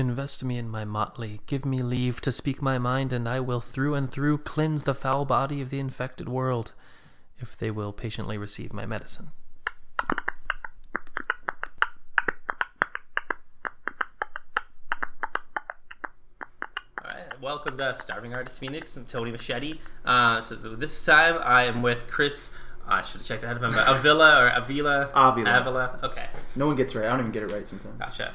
Invest me in my motley, give me leave to speak my mind, and I will through and through cleanse the foul body of the infected world, if they will patiently receive my medicine. All right, welcome to Starving Artist Phoenix. I'm Tony Machete. Uh, so this time I am with Chris. I should have checked ahead of him. Avila or Avila? Avila. Avila. Okay. No one gets it right. I don't even get it right sometimes. Gotcha.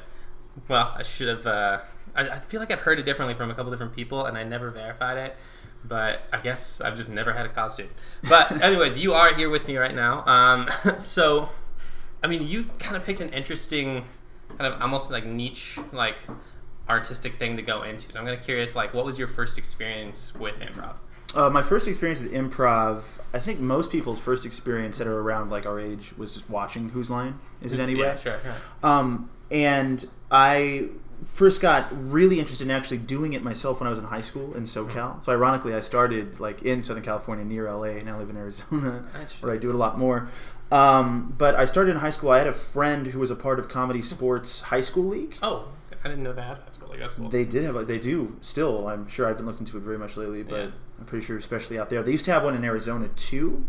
Well, I should have. Uh, I, I feel like I've heard it differently from a couple different people, and I never verified it. But I guess I've just never had a costume. But anyways, you are here with me right now. Um, so, I mean, you kind of picked an interesting, kind of almost like niche, like artistic thing to go into. So I'm kind of curious, like, what was your first experience with improv? Uh, my first experience with improv, I think most people's first experience that are around like our age was just watching Whose Line Is It Anyway? Yeah, sure. sure. Um, and I first got really interested in actually doing it myself when I was in high school in SoCal. So ironically, I started like in Southern California near LA, and I live in Arizona, where I do it a lot more. Um, but I started in high school. I had a friend who was a part of ComedySportz High School League. Oh, I didn't know that. That's cool. Like, that's cool. They did have, a, they do still. I'm sure I haven't looked into it very much lately, but Yeah. I'm pretty sure, especially out there, they used to have one in Arizona too,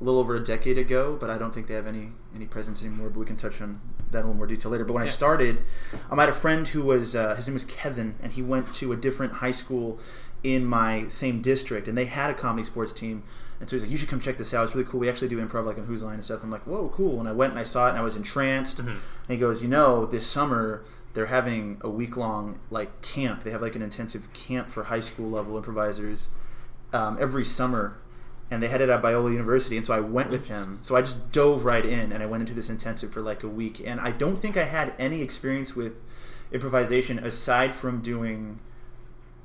a little over a decade ago. But I don't think they have any any presence anymore. But we can touch on that in a little more detail later. But when I started, um, I had a friend who was uh, his name was Kevin, and he went to a different high school in my same district, and they had a ComedySportz team. And so he's like, "You should come check this out. It's really cool. We actually do improv like on Whose Line and stuff." I'm like, "Whoa, cool!" And I went and I saw it, and I was entranced. Mhm. And he goes, "You know, this summer they're having a week long like camp. They have like an intensive camp for high school level improvisers um, every summer." And they had it at Biola University, and so I went with him. So I just dove right in, and I went into this intensive for like a week. And I don't think I had any experience with improvisation aside from doing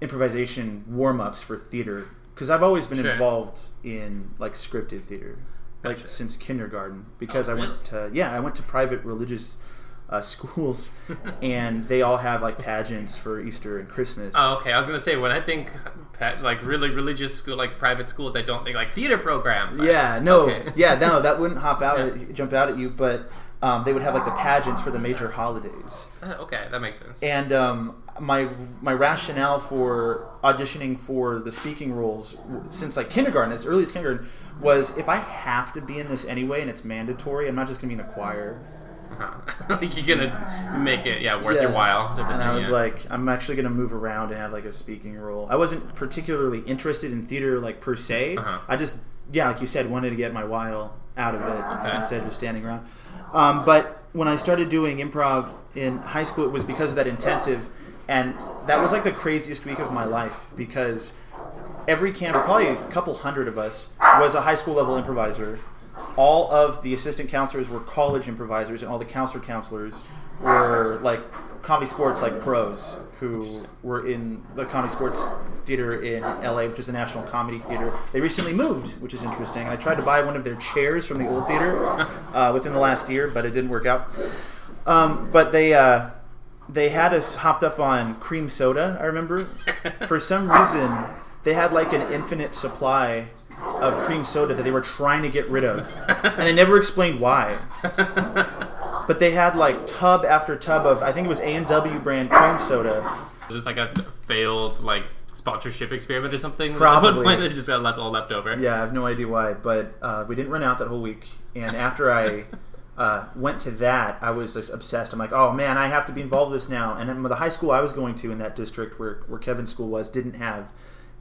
improvisation warm ups for theater, because I've always been Sure. involved in like scripted theater, like Gotcha. since kindergarten. Oh, because Oh, I went to yeah, I went to private religious uh, schools, and they all have like pageants for Easter and Christmas. Oh, okay. I was gonna say when I think like really religious school, like private schools, I don't think like theater program. but- Yeah, no, Okay. yeah, no, that wouldn't hop out, Yeah. at, jump out at you, but um, they would have like the pageants for the major holidays. Uh, okay, that makes sense. And um, my my rationale for auditioning for the speaking roles since like kindergarten, as early as kindergarten, was if I have to be in this anyway and it's mandatory, I'm not just gonna be in a choir. Uh-huh. You're gonna make it, yeah, worth your while. And I was yeah. like, I'm actually gonna move around and have like a speaking role. I wasn't particularly interested in theater like per se. Uh-huh. I just yeah, like you said, wanted to get my while out of it Okay. instead of just standing around. Um, but when I started doing improv in high school, it was because of that intensive, and that was like the craziest week of my life because every camp, probably a couple hundred of us, was a high school level improviser. All of the assistant counselors were college improvisers, and all the counselor counselors were like ComedySportz like pros who were in the ComedySportz theater in LA, which is the National Comedy Theater. They recently moved, which is interesting. And I tried to buy one of their chairs from the old theater uh, within the last year, but it didn't work out. Um, but they uh, they had us hopped up on cream soda. I remember for some reason they had like an infinite supply of cream soda that they were trying to get rid of, and they never explained why. But they had like tub after tub of I think it was A and W brand cream soda. Is this like a failed like sponsorship experiment or something? Probably. one they just got left all left over. Yeah, I have no idea why, but uh, we didn't run out that whole week. And after I uh, went to that, I was just obsessed. I'm like, oh man, I have to be involved with this now. And the high school I was going to in that district where, where Kevin's school was didn't have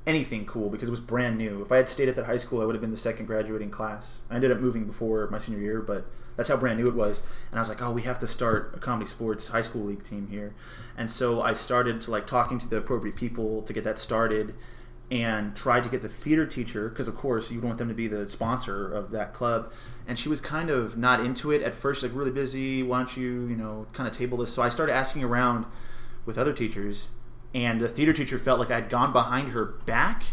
anything cool because it was brand new. If I had stayed at that high school, I would have been the second graduating class. I ended up moving before my senior year, but that's how brand new it was. And I was like, oh, we have to start a ComedySportz high school league team here. And so I started to like talking to the appropriate people to get that started and tried to get the theater teacher because of course you want them to be the sponsor of that club and she was kind of not into it at first like really busy why don't you you know kind of table this so i started asking around with other teachers and the theater teacher felt like i'd gone behind her back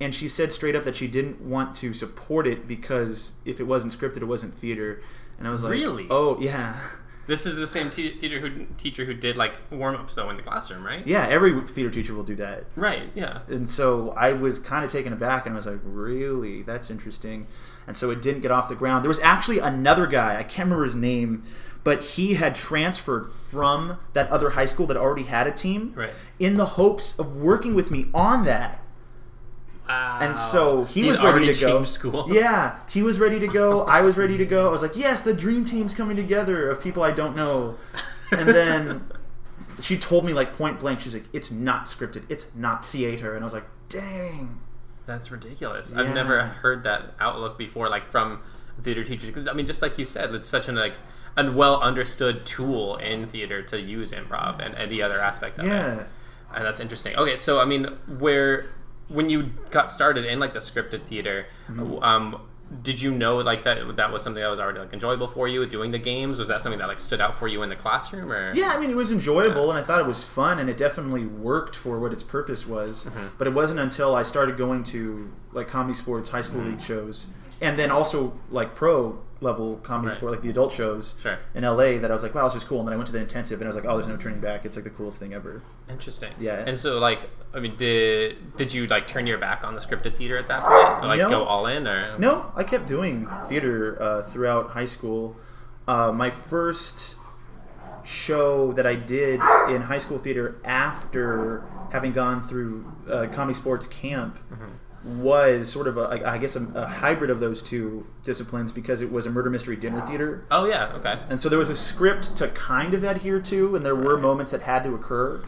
and she said straight up that she didn't want to support it because if it wasn't scripted it wasn't theater and i was like Really? oh yeah This is the same te- theater who, teacher who did like warm ups though in the classroom, right? Yeah, every theater teacher will do that. Right. Yeah. And so I was kind of taken aback, and I was like, "Really? That's interesting." And so it didn't get off the ground. There was actually another guy. I can't remember his name, but he had transferred from that other high school that already had a team, Right. in the hopes of working with me on that. Wow. And so he was ready to go. schools. Yeah, he was ready to go. I was ready to go. I was like, yes, the dream team's coming together of people I don't know. And then she told me like point blank, she's like, it's not scripted. It's not theater. And I was like, dang. That's ridiculous. Yeah. I've never heard that outlook before, like from theater teachers. Because I mean, just like you said, it's such an like a well understood tool in theater to use improv and any other aspect of it. Yeah. And that's interesting. Okay, so I mean, where when you got started in like the scripted theater, Mm-hmm. um, did you know like that that was something that was already like enjoyable for you doing the games? Was that something that like stood out for you in the classroom or? Yeah, I mean, it was enjoyable, and I thought it was fun, and it definitely worked for what its purpose was. Mm-hmm. But it wasn't until I started going to like ComedySportz, high Mm-hmm. school league shows, and then also like pro level comedy Right. sport, like the adult shows Sure. in LA, that I was like, wow, this is cool. And then I went to the intensive, and I was like, oh, there's no turning back. It's like the coolest thing ever. Interesting. Yeah. And so, like, I mean, did did you like turn your back on the scripted theater at that point? Or, like, No. go all in, or No, I kept doing theater uh, throughout high school. Uh, my first show that I did in high school theater after having gone through uh, ComedySportz camp was sort of a, I guess a, a hybrid of those two disciplines because it was a murder mystery dinner theater. Oh yeah, okay. And so there was a script to kind of adhere to, and there were moments that had to occur,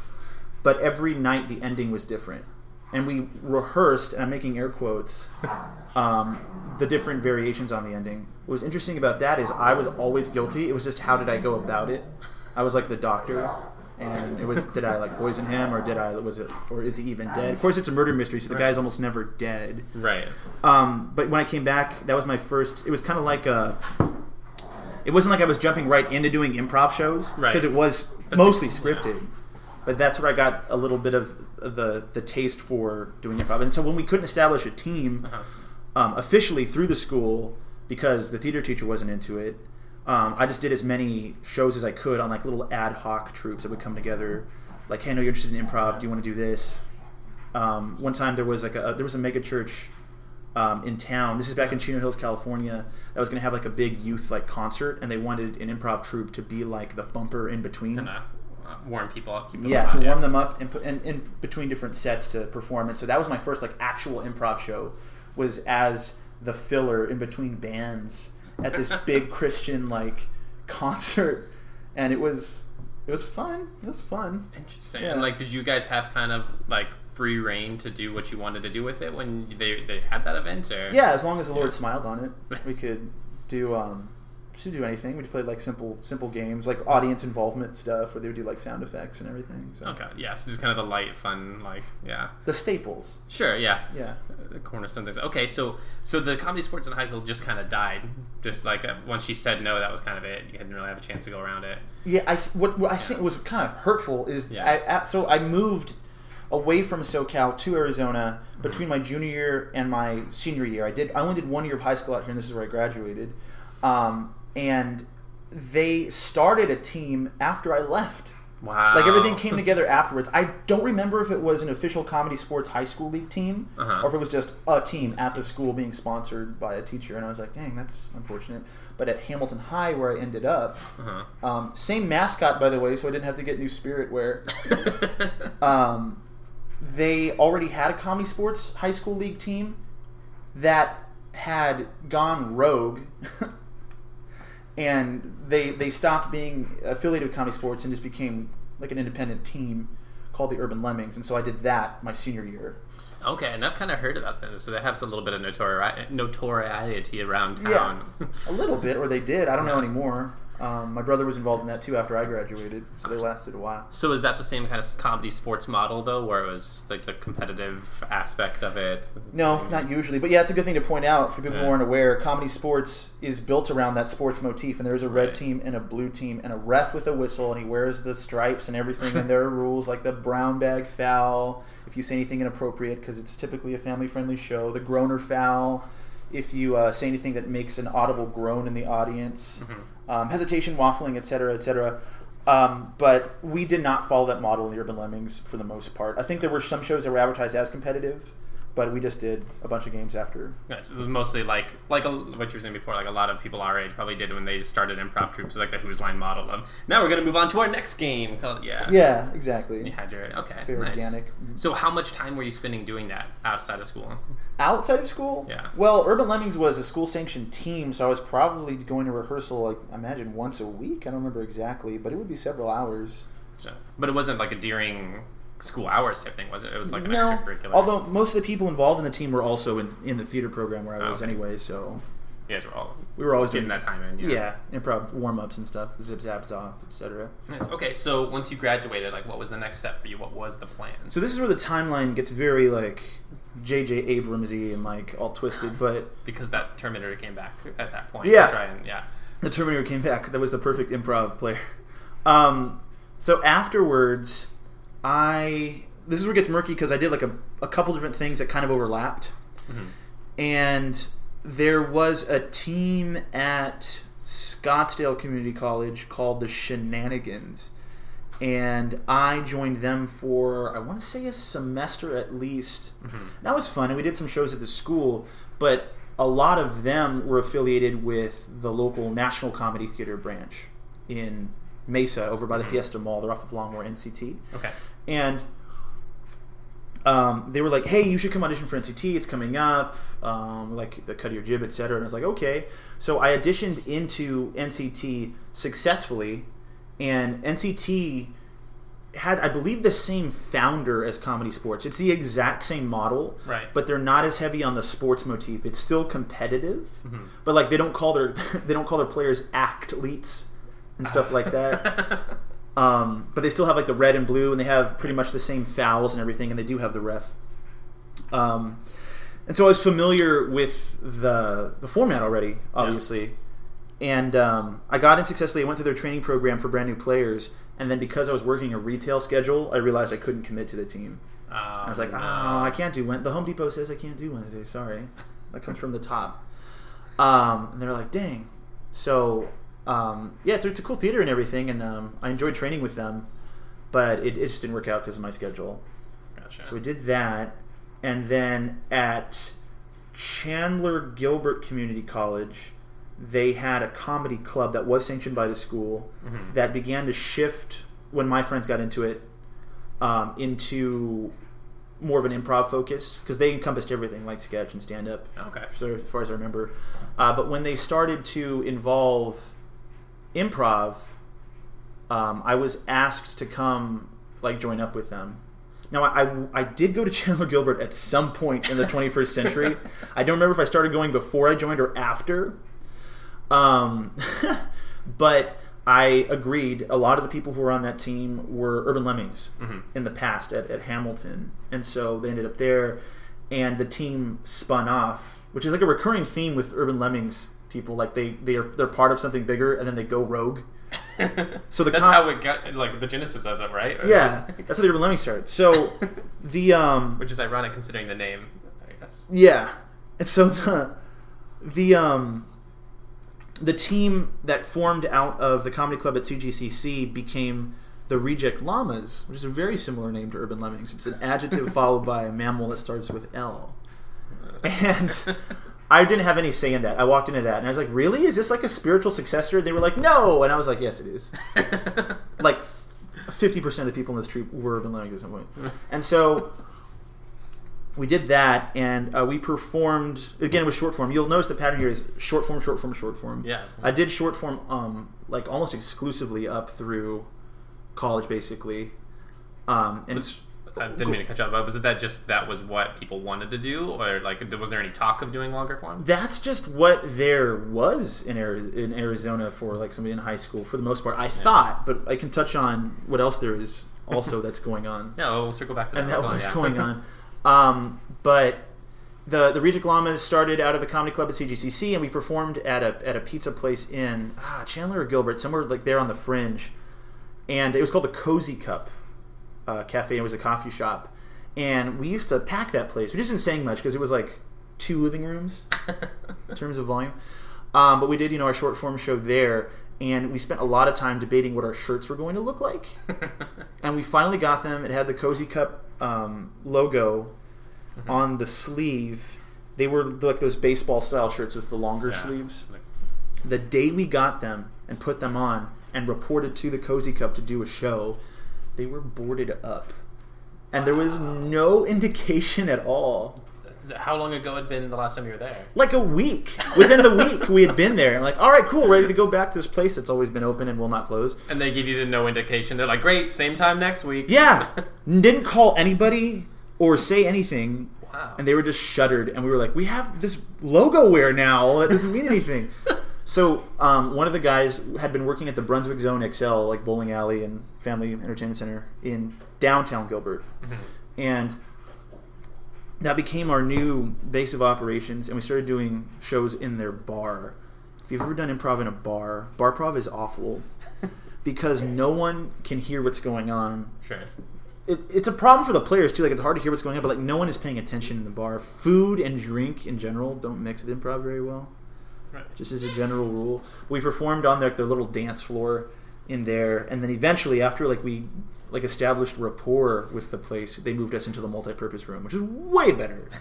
but every night the ending was different. And we rehearsed, and I'm making air quotes, um, the different variations on the ending. What was interesting about that is I was always guilty. It was just how did I go about it? I was like the doctor, and it was did I like poison him or did I was it or is he even dead? Of course, it's a murder mystery, so the guy's almost never dead. Right. Um, but when I came back, that was my first. It was kind of like a. It wasn't like I was jumping right into doing improv shows Right. because it was That's mostly a- scripted. But that's where I got a little bit of the the taste for doing improv. And so when we couldn't establish a team Uh-huh. um, officially through the school because the theater teacher wasn't into it, um, I just did as many shows as I could on like little ad hoc troops that would come together. Like, hey, I know you're interested in improv. Do you want to do this? Um, one time there was like a there was a mega church um, in town. This is back in Chino Hills, California. That was going to have like a big youth like concert, and they wanted an improv troupe to be like the bumper in between. Kind of uh, warm people up. Keep them Yeah, to warm them up and, put, and in between different sets to perform. And so that was my first like actual improv show. Was as the filler in between bands at this big Christian like concert, and it was it was fun. It was fun. Interesting. Yeah. And like, did you guys have kind of like free reign to do what you wanted to do with it when they they had that event? Or Yeah, as long as the Lord Yeah. smiled on it, we could do um, just do anything. We played like simple simple games, like audience involvement stuff, where they would do like sound effects and everything. So Okay. Yeah. So just kind of the light, fun, like yeah. the staples. Sure. Yeah. Yeah. the cornerstone things. Okay, so so the ComedySportz in high school just kind of died. Just like uh, once she said no, that was kind of it. You didn't really have a chance to go around it. Yeah, I what, what I think was kind of hurtful is Yeah. I, I, so I moved away from SoCal to Arizona between my junior year and my senior year. I did I only did one year of high school out here, and this is where I graduated. Um, and they started a team after I left. Wow. Like everything came together afterwards. I don't remember if it was an official ComedySportz high school league team Uh-huh. or if it was just a team at the school being sponsored by a teacher. And I was like, dang, that's unfortunate. But at Hamilton High, where I ended up, Uh-huh. um, same mascot by the way, so I didn't have to get new spirit wear. um, they already had a ComedySportz high school league team that had gone rogue. and they they stopped being affiliated with ComedySportz and just became like an independent team called the Urban Lemmings. And so I did that my senior year. okay, and I've kind of heard about them. So they have a little bit of notori- notoriety around town. Yeah, a little bit, or they did. I don't know anymore. Um, my brother was involved in that too after I graduated, so they lasted a while. So is that the same kind of ComedySportz model though, where it was just like the competitive aspect of it? No, not usually. But yeah, it's a good thing to point out for people who aren't aware. ComedySportz is built around that sports motif, and there's a red Right. team and a blue team, and a ref with a whistle, and he wears the stripes and everything. and there are rules like the brown bag foul if you say anything inappropriate, because it's typically a family-friendly show. The groaner foul if you uh, say anything that makes an audible groan in the audience. Um, hesitation, waffling, etc., etc. Um, but we did not follow that model in the Urban Lemmings for the most part. I think there were some shows that were advertised as competitive, but we just did a bunch of games after. Yeah, so it was mostly like like a, what you were saying before. Like a lot of people our age probably did when they started improv troops, like the Whose Line model of. Now we're gonna move on to our next game. Called, yeah. Yeah, exactly. You had your okay. Very nice. organic. Mhm. So how much time were you spending doing that outside of school? Outside of school? Yeah. Well, Urban Lemmings was a school sanctioned team, so I was probably going to rehearsal like I imagine once a week. I don't remember exactly, but it would be several hours. So, but it wasn't like a during school hours type thing, was it? It was like an no, extracurricular. although most of the people involved in the team were also in, in the theater program where I Oh, was okay. anyway, so you guys were all we were always getting doing that time in. Yeah, improv warm ups and stuff, zip zap zop, etc. Nice. Okay, so once you graduated, like, what was the next step for you? What was the plan? So this is where the timeline gets very like J.J. Abramsy and like all twisted, but because that Terminator came back at that point. Yeah. Try and yeah. the Terminator came back. That was the perfect improv player. Um, so afterwards, I this is where it gets murky because I did like a, a couple different things that kind of overlapped, Mhm. and there was a team at Scottsdale Community College called the Shenanigans, and I joined them for I want to say a semester at least. Mhm. That was fun, and we did some shows at the school, but a lot of them were affiliated with the local National Comedy Theater branch in Mesa over by the Fiesta Mall. They're off of Longmore NCT. Okay. And um, they were like, "Hey, you should come audition for NCT. It's coming up. Um, like the cut of your jib, etc." And I was like, "Okay." So I auditioned into NCT successfully, and NCT had, I believe, the same founder as ComedySportz. It's the exact same model, Right. But they're not as heavy on the sports motif. It's still competitive, Mhm. but like they don't call their they don't call their players athletes and stuff like that. Um, but they still have like the red and blue, and they have pretty much the same fouls and everything, and they do have the ref. Um, and so I was familiar with the the format already, obviously, and um, I got in successfully. I went through their training program for brand new players, and then because I was working a retail schedule, I realized I couldn't commit to the team. I was like, oh, I can't do Wednesday. The Home Depot says I can't do Wednesday. Sorry, that comes from the top. Um, and they're like, dang. So um, yeah, it's, it's a cool theater and everything, and um, I enjoyed training with them, but it, it just didn't work out because of my schedule. Gotcha. So we did that, and then at Chandler Gilbert Community College, they had a comedy club that was sanctioned by the school Mhm. that began to shift when my friends got into it um, into more of an improv focus because they encompassed everything like sketch and stand up Okay. so as far as I remember. Uh, but when they started to involve improv, um, I was asked to come like join up with them. Now I, I, I did go to Chandler Gilbert at some point in the 21st century. I don't remember if I started going before I joined or after. Um, but I agreed. A lot of the people who were on that team were Urban Lemmings Mhm. in the past at, at Hamilton, and so they ended up there. And the team spun off, which is like a recurring theme with Urban Lemmings people. Like they they are they're part of something bigger, and then they go rogue. So the that's com- how it got like the genesis of it, right? Or Yeah, just- that's how the Urban Lemmings started. So the um which is ironic considering the name, I guess. Yeah, and so the the um the team that formed out of the comedy club at CGCC became the Reject Llamas, which is a very similar name to Urban Lemmings. It's an adjective followed by a mammal that starts with L. And I didn't have any say in that. I walked into that and I was like, "Really? Is this like a spiritual successor?" They were like, "No," and I was like, "Yes, it is." like fifty percent of the people in this troop were Urban at some point, and so we did that, and uh, we performed again with short form. You'll notice the pattern here is short form, short form, short form. Yeah. I did short form, um, like almost exclusively up through college, basically. Um, and Was, I didn't mean to cut you off, but was it that just that was what people wanted to do, or like was there any talk of doing longer form? that's just what there was in Ari- in Arizona for like somebody in high school for the most part. I thought, but I can touch on what else there is also that's going on. Yeah, we'll circle back to that. and that was yeah. going on. Um, but the the Reject Llamas started out of the comedy club at CGCC, and we performed at a at a pizza place in ah, Chandler or Gilbert, somewhere like there on the fringe, and it was called the Cozy Cup uh, Cafe. It was a coffee shop, and we used to pack that place. We just didn't saying much because it was like two living rooms in terms of volume. Um, but we did, you know, our short form show there, and we spent a lot of time debating what our shirts were going to look like. and we finally got them. It had the Cozy Cup um, logo Mm-hmm. on the sleeve. They were like those baseball style shirts with the longer Yeah. sleeves. The day we got them and put them on and reported to the Cozy Cup to do a show, they were boarded up. And there was no indication at all. how long ago had been the last time you were there? Like a week. Within the week, we had been there. And like, all right, cool, ready to go back to this place that's always been open and will not close. And they give you the no indication. They're like, great, same time next week. Yeah. Didn't call anybody or say anything. wow. And they were just shuddered. And we were like, we have this logo wear now. That doesn't mean anything. so um, one of the guys had been working at the Brunswick Zone XL, like bowling alley and family entertainment center in downtown Gilbert. And that became our new base of operations. And we started doing shows in their bar. If you've ever done improv in a bar, bar prov is awful because no one can hear what's going on sure. it, it's a problem for the players too. Like it's hard to hear what's going on, but like no one is paying attention in the bar. Food and drink in general don't mix with improv very well, Right. just as a general rule. We performed on like the little dance floor in there, and then eventually after like we like established rapport with the place, they moved us into the multi-purpose room, which is way better.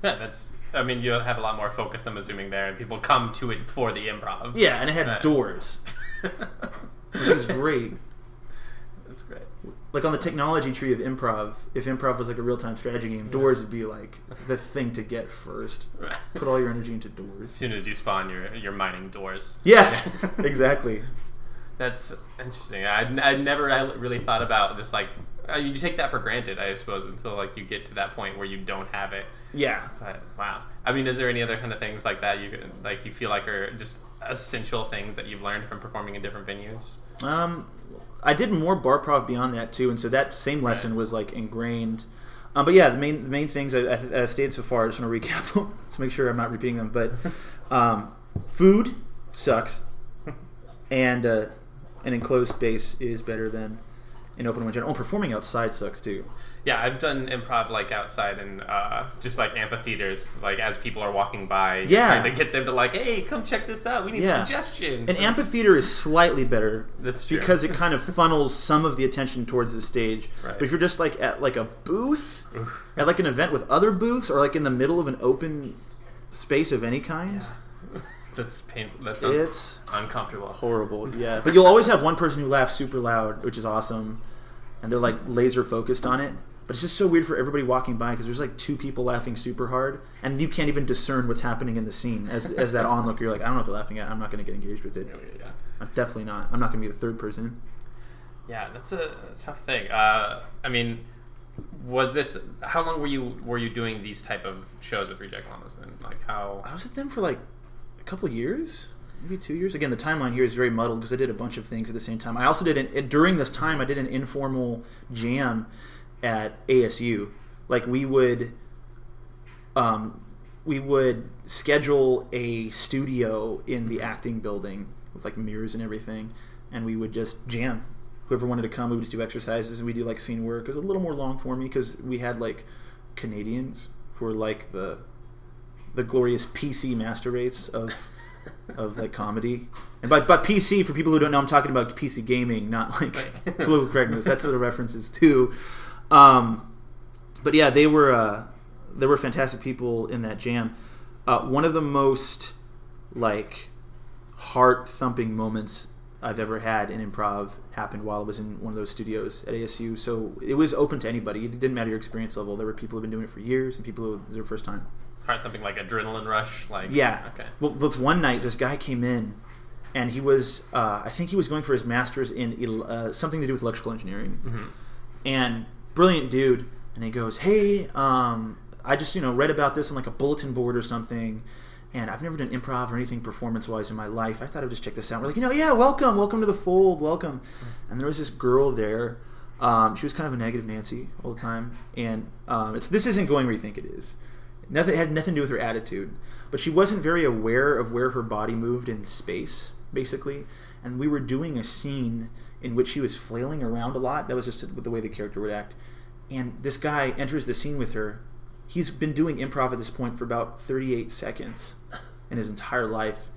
Yeah, that's. I mean, you have a lot more focus. I'm assuming there, and people come to it for the improv. Yeah, and it had Right. doors, which is great. Like on the technology tree of improv, if improv was like a real-time strategy game, doors would be like the thing to get first. Right. Put all your energy into doors. As soon as you spawn, you're you're mining doors. Yes, exactly. That's interesting. I I never I really thought about just like uh, you take that for granted, I suppose, until like you get to that point where you don't have it. Yeah. But wow. I mean, is there any other kind of things like that you could- like you feel like are just essential things that you've learned from performing in different venues? Um, I did more bar prov beyond that too, and so that same lesson was like ingrained. Um, but yeah, the main the main things I, I, I stayed so far. I just want to recap them. Let's make sure I'm not repeating them. But um, food sucks, and uh, an enclosed space is better than an open one. general. Oh, performing outside sucks too. Yeah, I've done improv like outside and uh, just like amphitheaters, like as people are walking by, Yeah. trying to get them to like, hey, come check this out. We need Yeah. a suggestion. An amphitheater is slightly better That's true. because it kind of funnels some of the attention towards the stage. Right. But if you're just like at like a booth, at like an event with other booths, or like in the middle of an open space of any kind, that's painful. That sounds it's uncomfortable. horrible. Yeah, but you'll always have one person who laughs super loud, which is awesome, and they're like laser focused on it. But it's just so weird for everybody walking by because there's like two people laughing super hard, and you can't even discern what's happening in the scene. As, as that onlooker, you're like, I don't know what they're laughing at. I'm not going to get engaged with it. Yeah, yeah, yeah. I'm definitely not. I'm not going to be the third person. Yeah, that's a tough thing. Uh, I mean, was this? How long were you were you doing these type of shows with Reject Llamas? Then, like how? I was with them for like a couple years, maybe two years. Again, the timeline here is very muddled because I did a bunch of things at the same time. I also did an during this time I did an informal jam at ASU. Like we would, um, we would schedule a studio in the acting building with like mirrors and everything, and we would just jam. Whoever wanted to come, we would just do exercises and we do like scene work. It was a little more long for me because we had like Canadians who were like the the glorious PC master race of of like comedy. And by, by PC, for people who don't know, I'm talking about PC gaming, not like Right. political correctness. That's what the references too. Um, but yeah, they were uh, they were fantastic people in that jam. Uh, one of the most like heart thumping moments I've ever had in improv happened while I was in one of those studios at ASU. So it was open to anybody. It didn't matter your experience level. There were people who've been doing it for years and people who it was their first time. Heart thumping like adrenaline rush, like Yeah. Okay. Well, with one night, this guy came in, and he was, uh, I think he was going for his master's in uh, something to do with electrical engineering, hmm and brilliant dude. And he goes, "Hey, um, I just you know read about this on like a bulletin board or something." And I've never done improv or anything performance-wise in my life. I thought I'd just check this out. We're like, you know, yeah, welcome, welcome to the fold, welcome. And there was this girl there. Um, she was kind of a negative Nancy all the time, and um, it's this isn't going where you think it is. Nothing had nothing to do with her attitude, but she wasn't very aware of where her body moved in space, basically. And we were doing a scene in which she was flailing around a lot. That was just the way the character would act. And this guy enters the scene with her. He's been doing improv at this point for about 38 seconds in his entire life.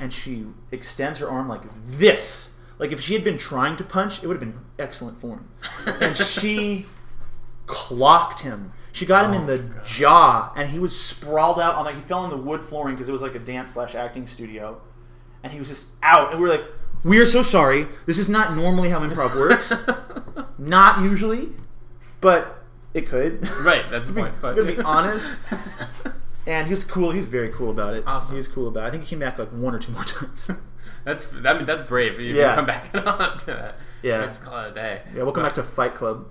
and she extends her arm like this. Like if she had been trying to punch, it would have been excellent form. And she clocked him. She got him in oh, the jaw, and he was sprawled out on like he fell on the wood flooring because it was like a dance slash acting studio, and he was just out. And we were like, "We are so sorry. This is not normally how improv works. not usually, but it could." Right, that's the be, point. But gonna be honest. And he was cool. He was very cool about it. Awesome. He was cool about it. I think he came back like one or two more times. that's I mean that's brave. You Yeah. can come back on to that. Yeah. Just call it a day. yeah, welcome But- back to Fight Club.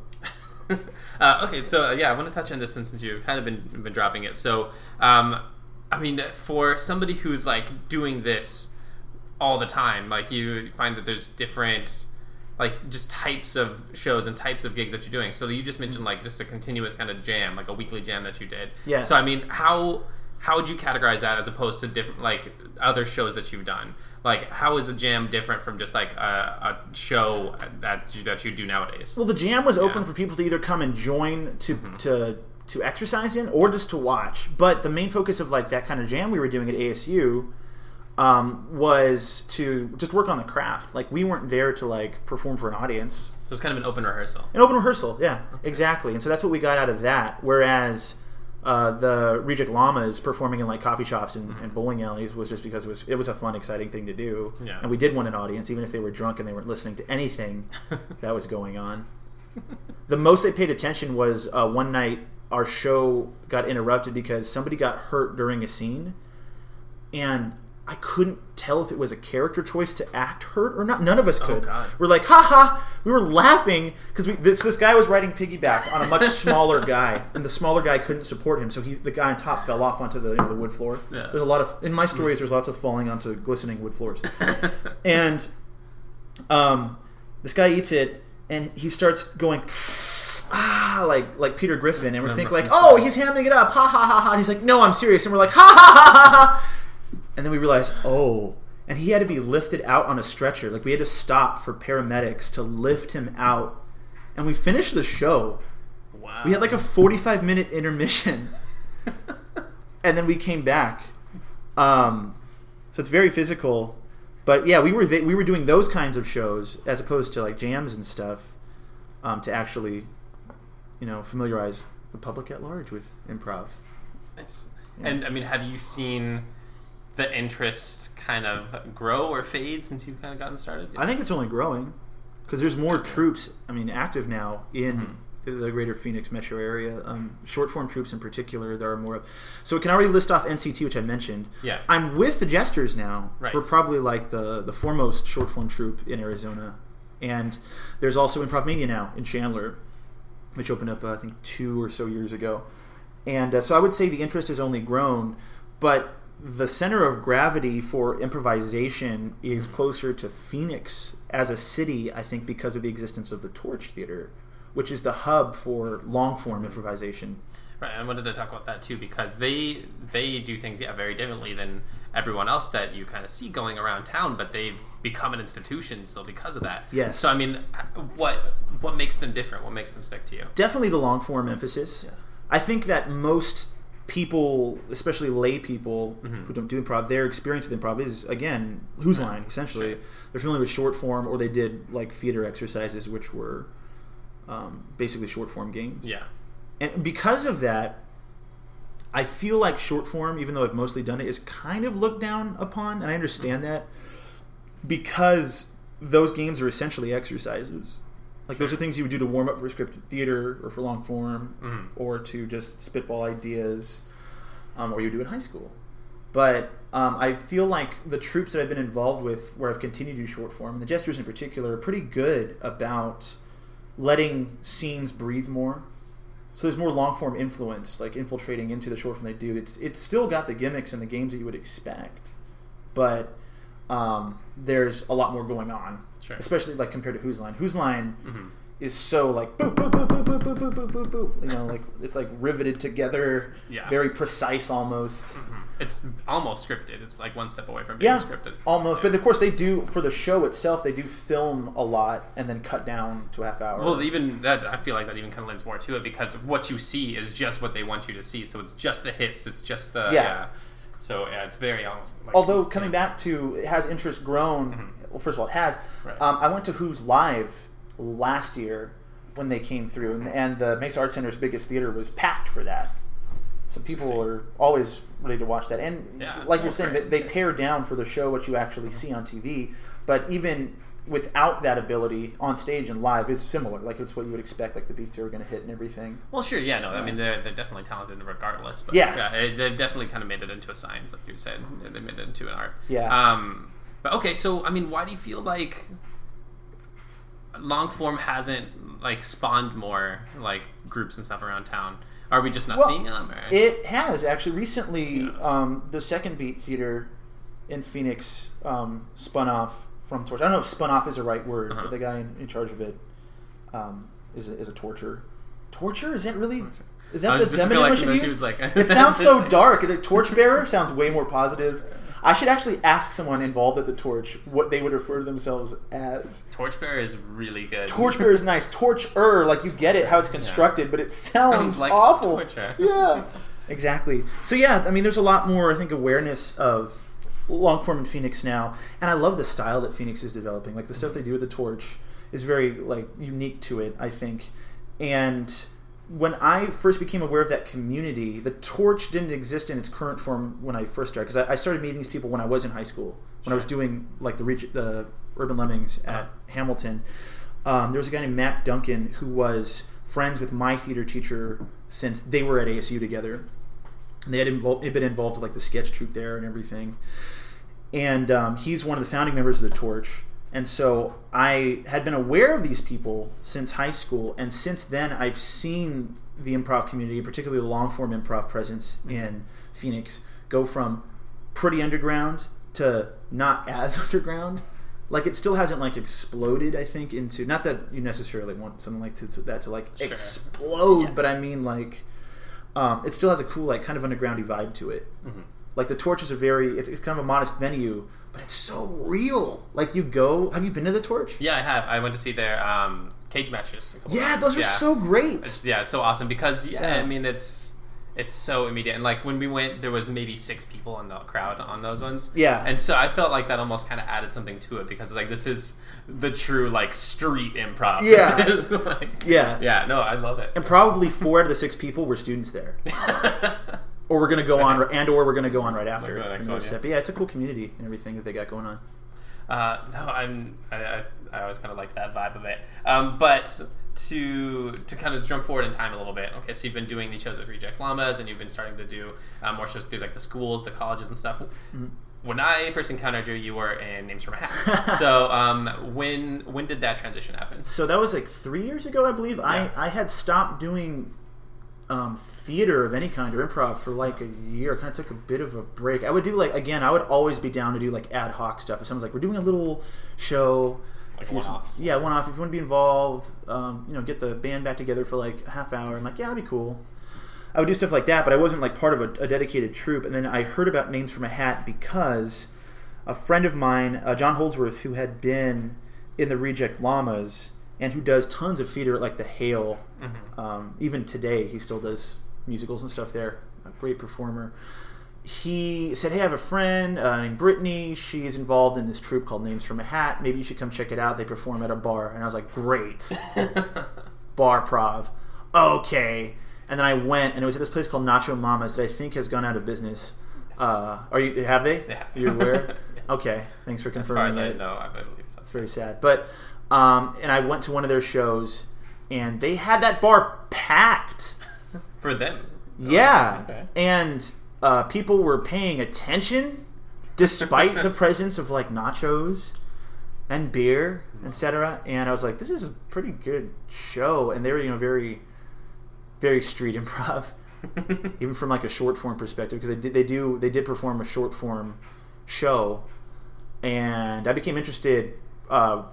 uh, okay, so uh, yeah, I want to touch on this since since you've kind of been been dropping it. So, um, I mean, for somebody who's like doing this all the time, like you find that there's different like just types of shows and types of gigs that you're doing. So you just mentioned like just a continuous kind of jam, like a weekly jam that you did. Yeah. So I mean, how how would you categorize that as opposed to different like other shows that you've done? Like, how is a jam different from just like a, a show that you, that you do nowadays? Well, the jam was open Yeah. for people to either come and join to Mm-hmm. to to exercise in or just to watch. But the main focus of like that kind of jam we were doing at ASU um, was to just work on the craft. Like we weren't there to like perform for an audience. So it's kind of an open rehearsal. An open rehearsal, yeah, exactly. And so that's what we got out of that. Whereas uh, the Reject Llamas performing in like coffee shops and, and bowling alleys was just because it was it was a fun, exciting thing to do. Yeah. And we did want an audience, even if they were drunk and they weren't listening to anything that was going on. The most they paid attention was uh, one night our show got interrupted because somebody got hurt during a scene, and I couldn't tell if it was a character choice to act hurt or not. None of us could. God. We're like, ha ha! We were laughing because we this this guy was riding piggyback on a much smaller guy, and the smaller guy couldn't support him, so he the guy on top fell off onto the, you know, the wood floor. Yeah. There's a lot of in my stories. There's lots of falling onto glistening wood floors, and um, this guy eats it, and he starts going. Ah, like like Peter Griffin, and we're thinking like, oh, he's hamming it up, ha ha ha ha. And he's like, no, I'm serious, and we're like, ha ha ha ha ha. And then we realized, oh, and he had to be lifted out on a stretcher. Like we had to stop for paramedics to lift him out, and we finished the show. Wow. We had like a 45 minute intermission, and then we came back. Um, so it's very physical, but yeah, we were th- we were doing those kinds of shows as opposed to like jams and stuff um, to actually, you know, familiarize the public at large with improv. Nice. And I mean, have you seen the interest kind of grow or fade since you've kind of gotten started? I think it's only growing because there's more troops. I mean, active now in the greater Phoenix metro area. Um, short form troops in particular, there are more of. So can already list off NCT, which I mentioned. Yeah. I'm with the Jesterz now. Right. We're probably like the the foremost short form troop in Arizona, and there's also Improv Mania now in Chandler, which opened up uh, I think two or so years ago, and uh, so I would say the interest has only grown, but the center of gravity for improvisation is closer to Phoenix as a city, I think, because of the existence of the Torch Theater, which is the hub for long form improvisation. Right, I wanted to talk about that too because they they do things yeah very differently than everyone else that you kind of see going around town, but they've become an institution still because of that. Yes. So I mean, what what makes them different? What makes them stick to you? definitely the long form emphasis. I think that most people, especially lay people who don't do improv, their experience with improv is again whose line essentially. Sure. They're familiar with short form, or they did like theater exercises, which were um, basically short form games. Yeah. And because of that, I feel like short form, even though I've mostly done it, is kind of looked down upon, and I understand that because those games are essentially exercises. Like those are things you would do to warm up for scripted theater or for long form, Mhm. or to just spitball ideas, um, or you do in high school. But um, I feel like the troops that I've been involved with, where I've continued to do short form, and the Jesterz in particular, are pretty good about letting scenes breathe more. So there's more long form influence, like infiltrating into the short form they do. It's it's still got the gimmicks and the games that you would expect, but um, there's a lot more going on. Sure. Especially like compared to Whose Line. Whose Line Mhm. is so like boop boop boop boop boop boop boop boop boop boop. You know, like it's like riveted together, Yeah. very precise almost. Mhm. It's almost scripted. It's like one step away from being Yeah, scripted. almost. Yeah. But of course, they do for the show itself. They do film a lot and then cut down to a half hour. Well, even that, I feel like that even kind of lends more to it because what you see is just what they want you to see. So it's just the hits. It's just the Yeah. So yeah, it's very almost. Like, Although coming back to has interest grown. Well, first of all, it has. Right. Um, I went to Who's Live last year when they came through, and, and the Mesa Art Center's biggest theater was packed for that. So people are always ready to watch that, and Yeah, like you're saying, great. they, they pare down for the show what you actually see on TV. But even without that ability on stage and live, it's similar. Like it's what you would expect. Like the beats are going to hit and everything. Well, sure, yeah, no, I mean they're they're definitely talented regardless. But Yeah. it- they've definitely kind of made it into a science, like you said. They made it into an art. Yeah. Um, but okay, so I mean, why do you feel like long form hasn't like spawned more like groups and stuff around town? Are we just not Well, seeing them? Or? It has actually recently. Um, the Second Beat Theater in Phoenix um, spun off from Torch. I don't know if "spun off" is the right word, Uh-huh. but the guy in, in charge of it um, is a, is a torture. Torture is that really? Is that the feel like we should the use? like- it sounds so dark. The torchbearer sounds way more positive. I should actually ask someone involved at the torch what they would refer to themselves as. Torchbearer is really good. Torchbearer is nice. Torcher, like you get it how it's constructed, but it sounds, Sounds like awful. torture. Yeah, exactly. So yeah, I mean, there's a lot more I think awareness of long form in Phoenix now, and I love the style that Phoenix is developing. Like the stuff they do with the torch is very like unique to it, I think. And when I first became aware of that community, the torch didn't exist in its current form when I first started. Because I, I started meeting these people when I was in high school, when I was doing like the reg- the Urban Lemmings at Uh-huh. Hamilton. Um, there was a guy named Matt Duncan who was friends with my theater teacher since they were at ASU together. And they had had been involved with like the sketch troupe there and everything. And um, he's one of the founding members of the Torch. And so I had been aware of these people since high school, and since then I've seen the improv community, particularly the long form improv presence in Phoenix, go from pretty underground to not as underground. Like it still hasn't like exploded. I think into not that you necessarily want something like to, to- that to like Sure. explode, but I mean like um, it still has a cool like kind of undergroundy vibe to it. Mm-hmm. Like the torches are very. It's, it's kind of a modest venue, but it's so real. Like you go. Have you been to the torch? Yeah, I have. I went to see their um, cage matches. Yeah, times. those are Yeah. so great. It's, yeah, it's so awesome because yeah, Yeah. I mean it's it's so immediate. And like when we went, there was maybe six people in the crowd on those ones. Yeah. and so I felt like that almost kind of added something to it because like this is the true like street improv. Yeah. Like, Yeah. yeah. No, I love it. And probably four out of the six people were students there, or we're gonna go on, and or we're gonna go on right after. The next one, yeah. But yeah, it's a cool community and everything that they got going on. Uh, no, I'm. I, I, I always kind of like that vibe of it. Um, but to to kind of jump forward in time a little bit. Okay, so you've been doing these shows with Reject Llamas, and you've been starting to do uh, more shows through like the schools, the colleges, and stuff. When I first encountered you, you were in Names from a Hat. so um, when when did that transition happen? So that was like three years ago, I believe. Yeah. I I had stopped doing um, theater of any kind or improv for like a year. I kind of took a bit of a break. I would do like again. I would always be down to do like ad hoc stuff. If someone's like, "We're doing a little show." Like just- one-offs. Yeah, one off. If you want to be involved, um, you know, get the band back together for like a half hour. I'm like, yeah, that'd be cool. I would do stuff like that, but I wasn't like part of a, a dedicated troupe. And then I heard about Names from a Hat because a friend of mine, uh, John Holdsworth, who had been in the Reject Llamas and who does tons of theater at like the Hale. Mm-hmm. Um, even today, he still does musicals and stuff there. A great performer. He said, "Hey, I have a friend uh, named Brittany. She is involved in this troupe called Names from a Hat. Maybe you should come check it out. They perform at a bar." And I was like, "Great, bar prov, okay." And then I went, and it was at this place called Nacho Mamas that I think has gone out of business. Uh, are you? Have they? Have. You're aware? Yes. Okay, thanks for As far confirming as I know, I believe so. It's very sad. But um, and I went to one of their shows, and they had that bar packed. For them. Yeah, Okay. and uh, people were paying attention despite the presence of like nachos and beer, etc. And I was like, this is a pretty good show, and they were you know very, very street improv, even from like a short form perspective because they did they do they did perform a short form show, and I became interested. Uh,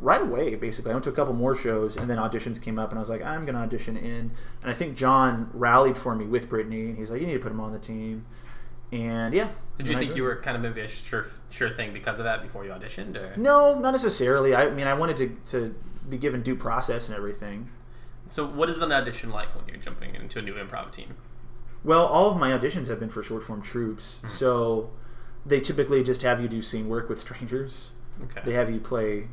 right away basically i went to a couple more shows and then auditions came up and i was like i'm gonna audition in and i think john rallied for me with brittany and he's like you need to put him on the team and yeah Did you think you were kind of maybe a sure sure thing because of that before you auditioned, or no not necessarily i mean i wanted to, to be given due process and everything so? What is an audition like when you're jumping into a new improv team? Well, all of my auditions have been for short form troops, mm-hmm. so they typically just have you do scene work with strangers. Okay. They have you play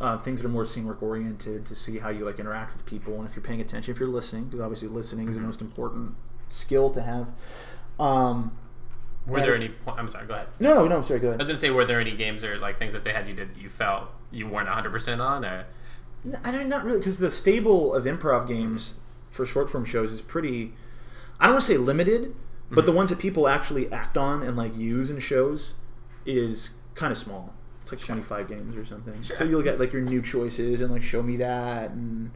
uh, things that are more scene work oriented to see how you like interact with people and if you're paying attention, if you're listening, because obviously listening is the most important skill to have. Um, were there if- any? I'm sorry. Go ahead. no, no, no. I'm sorry, go ahead I was gonna say, were there any games or like things that they had you did that you felt you weren't 100 percent on, or No, I don't, not really, because the stable of improv games for short form shows is pretty. I don't want to say limited, but the ones that people actually act on and like use in shows is kind of small. It's like 25 games or something. So you'll get like your new choices and like show me that and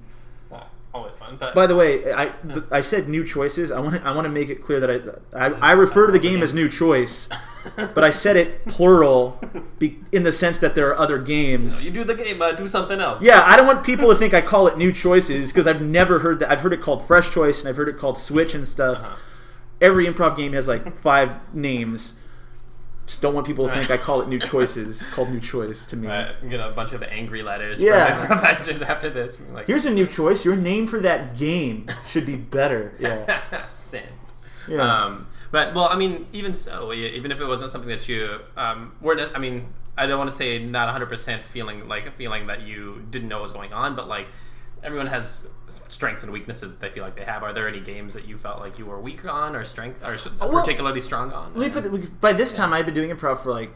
well, always fun. But By the way, I I said new choices. I want to I want to make it clear that I, I I refer to the game as new choice, but I said it plural be, in the sense that there are other games. you do the game, uh, do something else. Yeah, I don't want people to think I call it new choices because I've never heard that. I've heard it called fresh choice and I've heard it called switch and stuff. Uh-huh. Every improv game has like five names. Just don't want people to think I call it new choices. It's called new choice to me. Uh, get a bunch of angry letters Yeah. from improvisers after this. Like, Here's a new choice. Your name for that game should be better. Yeah. send. Yeah. Um, but well, I mean, even so, even if it wasn't something that you um, weren't, I mean, I don't want to say not 100 percent feeling like a feeling that you didn't know what was going on, but like everyone has strengths and weaknesses that they feel like they have. Are there any games that you felt like you were weak on, or strength, or well, particularly strong on? Let me put the, by this time I've been doing improv for like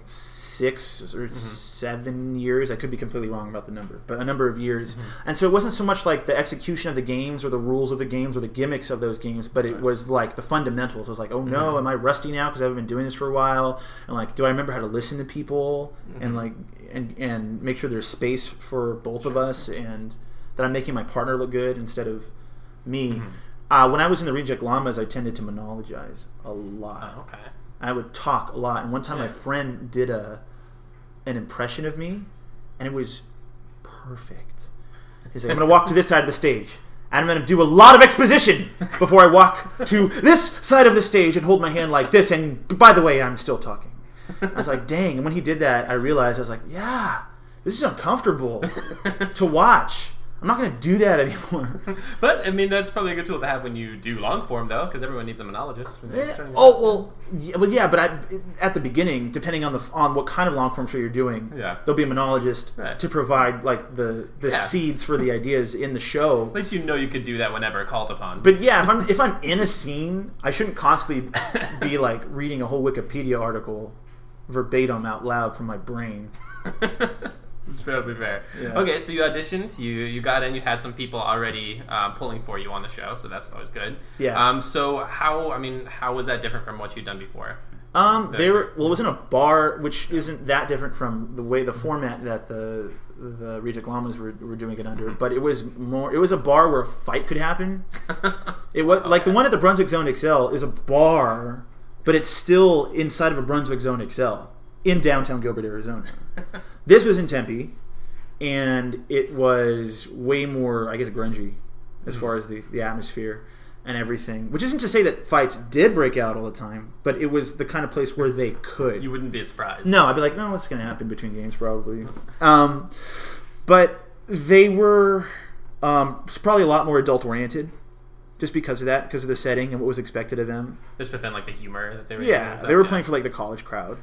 six or mm-hmm. seven years. I could be completely wrong about the number, but a number of years. Mm-hmm. And so it wasn't so much like the execution of the games or the rules of the games or the gimmicks of those games, but it was like the fundamentals. I was like, oh no, mm-hmm. am I rusty now because I haven't been doing this for a while? And like, do I remember how to listen to people and like and and make sure there's space for both of us and that I'm making my partner look good instead of me. Uh, when I was in the Reject Llamas, I tended to monologize a lot. Oh, okay. I would talk a lot. And one time, my friend did a an impression of me, and it was perfect. He's like, "I'm going to walk to this side of the stage, and I'm going to do a lot of exposition before I walk to this side of the stage and hold my hand like this. And by the way, I'm still talking." I was like, "Dang!" And when he did that, I realized I was like, "Yeah, this is uncomfortable to watch. I'm not going to do that anymore." But I mean, that's probably a good tool to have when you do long form, though, because everyone needs a monologist. Eh, starting Oh well, yeah, well, yeah, but I, at the beginning, depending on the on what kind of long form show you're doing, Yeah. there'll be a monologist Right. to provide like the the Yeah. seeds for the ideas in the show. At least you know you could do that whenever called upon. But yeah, if I'm if I'm in a scene, I shouldn't constantly be like reading a whole Wikipedia article verbatim out loud from my brain. it's fairly fair. Yeah. Okay, so you auditioned, you you got in, you had some people already uh, pulling for you on the show, so that's always good. Yeah. Um. So how? I mean, how was that different from what you'd done before? Um, That's they were well, it was in a bar, which isn't that different from the way the format that the the Reject Llamas were, were doing it under. But it was more. It was a bar where a fight could happen. It was like the one at the Brunswick Zone XL is a bar, but it's still inside of a Brunswick Zone XL in downtown Gilbert, Arizona. this was in Tempe, and it was way more, I guess, grungy as far as the, the atmosphere and everything. Which isn't to say that fights did break out all the time, but it was the kind of place where they could. You wouldn't be surprised. No, I'd be like, no, what's going to happen between games, probably. Um, but they were um, probably a lot more adult oriented, just because of that, because of the setting and what was expected of them. Just within like the humor that they were. Yeah, stuff, they were yeah. playing for like the college crowd,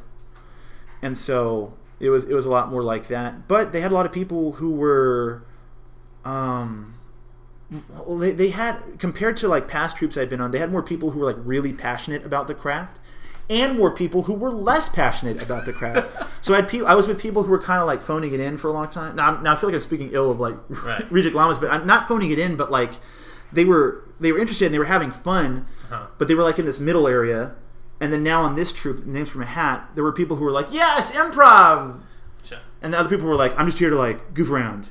and so it was it was a lot more like that. But they had a lot of people who were, um, they, they had compared to like past troupes I'd been on, they had more people who were like really passionate about the craft, and more people who were less passionate about the craft. so I had pe- I was with people who were kind of like phoning it in for a long time. Now, now I feel like I'm speaking ill of like Right. Reject Llamas, but I'm not phoning it in, but like they were they were interested and they were having fun, Uh-huh. but they were like in this middle area. And then now on this troupe, names from a hat, there were people who were like, "Yes, improv," Sure. and the other people were like, "I'm just here to like goof around."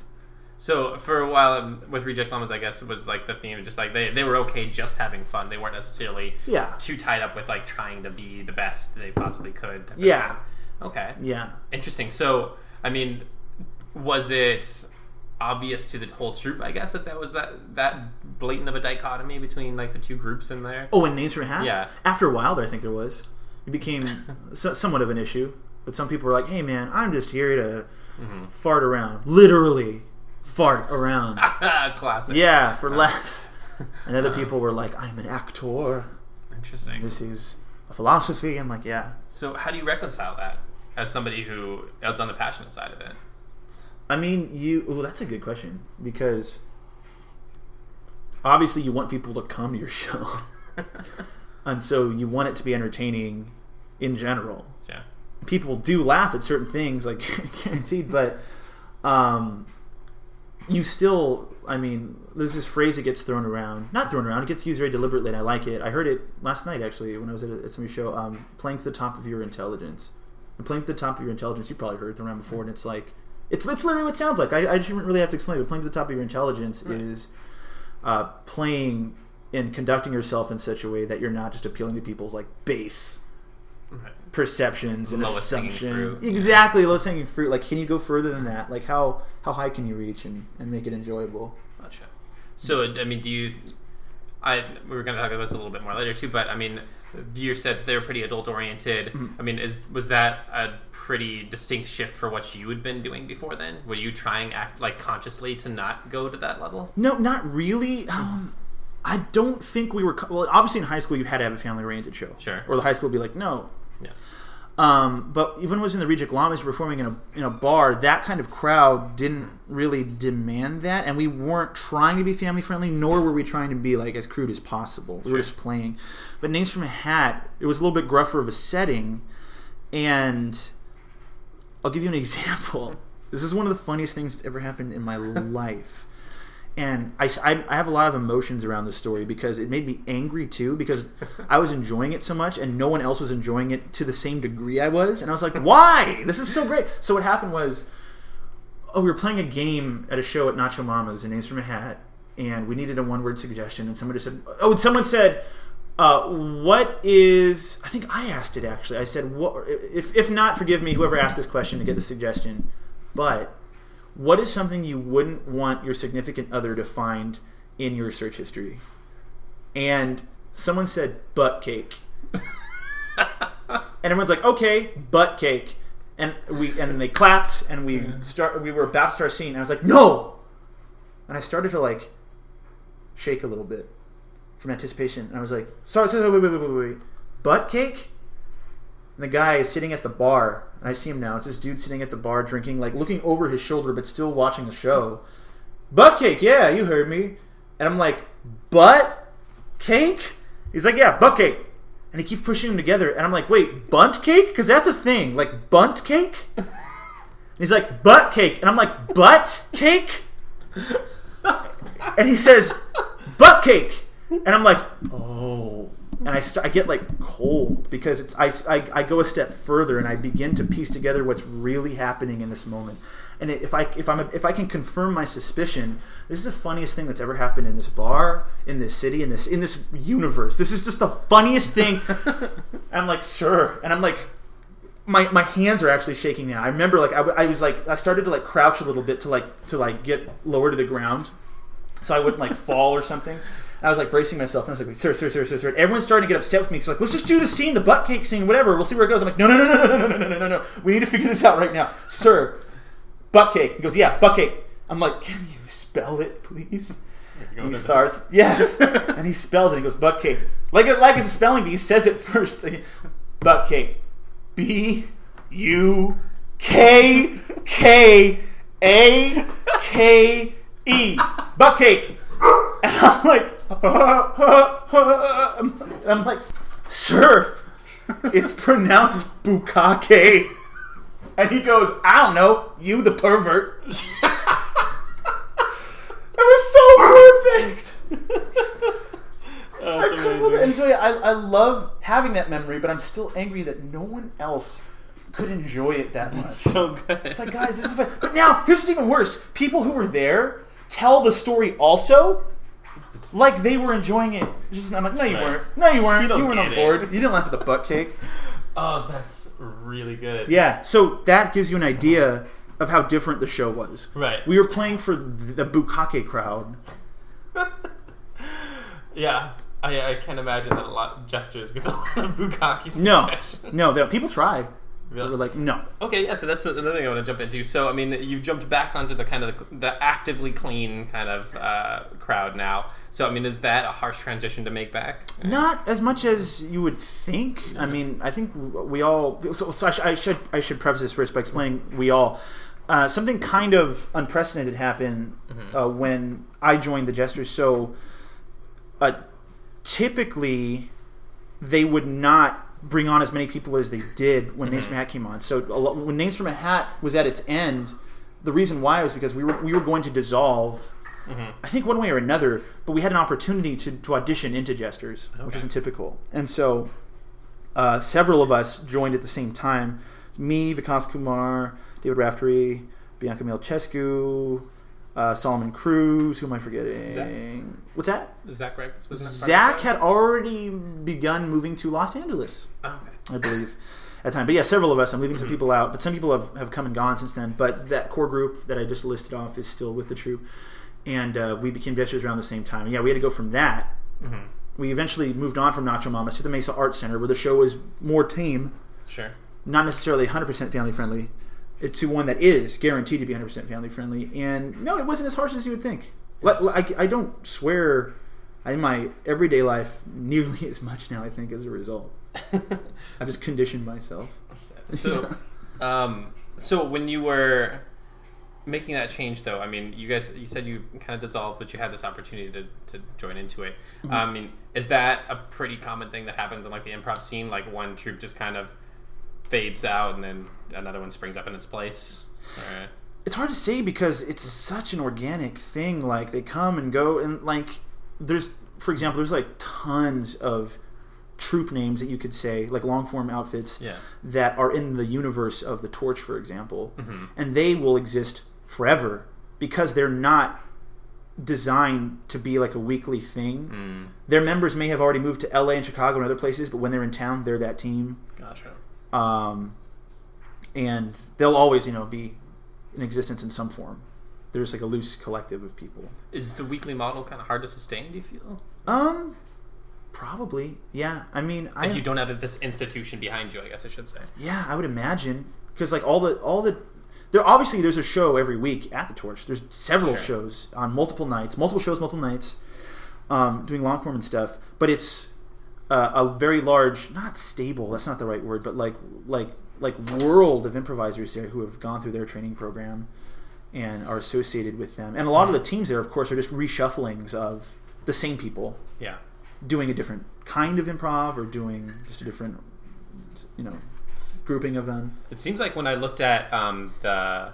So for a while um, with Reject Llamas, I guess it was like the theme, just like they, they were okay just having fun. They weren't necessarily Yeah, too tied up with like trying to be the best they possibly could. yeah. Okay. yeah. Interesting. So I mean, was it obvious to the whole troupe? I guess that that was that that blatant of a dichotomy between like the two groups in there. Oh, and names a hat. Yeah. After a while, there, I think there was. It became so, somewhat of an issue. But some people were like, "Hey, man, I'm just here to Mm-hmm. fart around, literally fart around." Classic. yeah, for laughs. And other people were like, "I'm an actor." Interesting. This is a philosophy. I'm like, yeah. So how do you reconcile that as somebody who is on the passionate side of it? I mean, you. Well, that's a good question because obviously you want people to come to your show, and so you want it to be entertaining in general. Yeah. People do laugh at certain things, like guaranteed, but um, you still. I mean, there's this phrase that gets thrown around. Not thrown around. It gets used very deliberately, and I like it. I heard it last night actually when I was at, a, at somebody's show. Um, playing to the top of your intelligence. And playing to the top of your intelligence, you probably heard it thrown around before, and it's like it's, it's literally what it sounds like. I, I shouldn't really have to explain it. But playing to the top of your intelligence Right. is uh, playing and conducting yourself in such a way that you're not just appealing to people's like base Right. perceptions and Lowest hanging assumption. fruit. Exactly, lowest hanging fruit. Like, can you go further than that? Like, how how high can you reach and, and make it enjoyable? Gotcha. So, I mean, do you? I we were going to talk about this a little bit more later too, but I mean, you said they're pretty adult oriented. Mm-hmm. I mean, is was that a pretty distinct shift for what you had been doing before then? Were you trying act like consciously to not go to that level? No, not really. Um, I don't think we were. Well, obviously in high school you had to have a family oriented show. Sure. Or the high school would be like, no. Yeah. Um, but even was in the Reject Llamas performing in a in a bar, that kind of crowd didn't really demand that, and we weren't trying to be family friendly, nor were we trying to be like as crude as possible. We were just playing. But Names from a Hat, it was a little bit gruffer of a setting, and I'll give you an example. This is one of the funniest things that's ever happened in my life. And I, I, I have a lot of emotions around this story because it made me angry too because I was enjoying it so much and no one else was enjoying it to the same degree I was. And I was like, why? This is so great. So what happened was, oh, we were playing a game at a show at Nacho Mama's, and Names from a Hat, and we needed a one word suggestion. And somebody said, oh, someone said, uh, what is I think I asked it actually. I said what if if not forgive me whoever asked this question to get the suggestion. But what is something you wouldn't want your significant other to find in your search history? And someone said butt cake. and everyone's like, "Okay, butt cake." And we and they clapped and we start we were about to start singing. And I was like, "No." And I started to like shake a little bit from anticipation. And I was like, sorry, sorry, wait, wait, wait, wait, wait. Butt cake? And the guy is sitting at the bar. And I see him now. It's this dude sitting at the bar drinking, like looking over his shoulder, but still watching the show. Butt cake, yeah, you heard me. And I'm like, butt cake? He's like, yeah, butt cake. And he keeps pushing them together. And I'm like, wait, Bundt cake? Because that's a thing. Like, Bundt cake? He's like, butt cake. And I'm like, butt cake? and he says, butt cake. And I'm like, oh. And I, st- I get like cold because it's I, I, I go a step further and I begin to piece together what's really happening in this moment. And if I if I'm if I can confirm my suspicion, this is the funniest thing that's ever happened in this bar, in this city, in this in this universe. This is just the funniest thing. I'm like, sir, and I'm like, my my hands are actually shaking now. I remember like I, I was like I started to like crouch a little bit to like to like get lower to the ground, so I wouldn't like fall or something. I was like bracing myself, and I was like, Wait, "Sir, sir, sir, sir, sir." Everyone's starting to get upset with me. So like, let's just do the scene, the butt cake scene, whatever. We'll see where it goes. I'm like, no, no, no, no, no, no, no, no, no, no, no. We need to figure this out right now, sir. Butt cake. He goes, yeah, butt cake. I'm like, can you spell it, please? And he starts, yes, and he spells it. He goes, butt cake. Like it, like it's a spelling bee. He says it first. Butt cake. B U K K A K E. Butt cake. And I'm like, I'm like, sir, it's pronounced bukkake. And he goes, I don't know, you the pervert. It was so perfect. I couldn't believe it. And so yeah, I, I love having that memory, but I'm still angry that no one else could enjoy it that much. so good. It's like, guys, this is fun. But now, here's what's even worse. People who were there tell the story also like they were enjoying it. Just, I'm like, no, you Right. weren't. No, you weren't. You don't weren't on get board. it. You didn't laugh at the butt cake. oh, that's really good. Yeah, so that gives you an idea of how different the show was. Right. We were playing for the Bukkake crowd. Yeah. I, I can imagine that a lot of Jesterz gets a lot of bukkake No, suggestions. no, they- people try. We were like, no. Okay, yeah, so that's another thing I want to jump into. So, I mean, you've jumped back onto the kind of the, the actively clean kind of uh, crowd now. So, I mean, is that a harsh transition to make back? Not as much as you would think. I mean, I think we all. So, so I, sh- I should I should preface this first by explaining we all. Uh, something kind of unprecedented happened uh, when I joined the Jesterz. So, uh, typically, they would not bring on as many people as they did when Names from a Hat came on. So, a lo- when Names from a Hat was at its end, the reason why was because we were we were going to dissolve. I think one way or another, but we had an opportunity to, to audition into Jesterz, which isn't typical. And so uh, several of us joined at the same time. Me, Vikas Kumar, David Raftery, Bianca Milchescu, uh, Solomon Cruz. Who am I forgetting? Zach. What's that? Zach Greg? wasn't that part Zach had already begun moving to Los Angeles, Oh, okay. I believe, at the time. But yeah, several of us. I'm leaving Mm-hmm. some people out, but some people have, have come and gone since then. But that core group that I just listed off is still with the troupe, And uh, we became Jesterz around the same time. And yeah, we had to go from that Mm-hmm. we eventually moved on from Nacho Mamas to the Mesa Art Center, where the show was more tame, Sure. not necessarily 100% family friendly, to one that is guaranteed to be 100% family friendly. And no, it wasn't as harsh as you would think. Like, I, I don't swear in my everyday life nearly as much now, I think, as a result. I've just conditioned myself. So, um, so when you were making that change, though, I mean, you guys, you said you kind of dissolved, but you had this opportunity to, to join into it. Mm-hmm. I mean, is that a pretty common thing that happens in like the improv scene? Like one troupe just kind of fades out, and then another one springs up in its place. Or, it's hard to say because it's such an organic thing. Like they come and go, and like there's, for example, there's like tons of troupe names that you could say, like long form outfits yeah. that are in the universe of the Torch, for example, Mm-hmm. and they will exist forever because they're not designed to be like a weekly thing. Mm, Their members may have already moved to LA and Chicago and other places, but when they're in town, they're that team. gotcha. Um, and they'll always, you know, be in existence in some form. There's like a loose collective of people. Is the weekly model kind of hard to sustain? Do you feel Um, probably, yeah. I mean, I if you don't have this institution behind you? I guess I should say. yeah, I would imagine because like all the all the there obviously there's a show every week at the Torch. There's several Sure. shows on multiple nights, multiple shows, multiple nights, um, doing long form and stuff. But it's uh, a very large, not stable. That's not the right word, but like like like world of improvisers there who have gone through their training program and are associated with them. And a lot of the teams there, of course, are just reshufflings of the same people Yeah. doing a different kind of improv or doing just a different, you know, grouping of them. It seems like when I looked at um, the,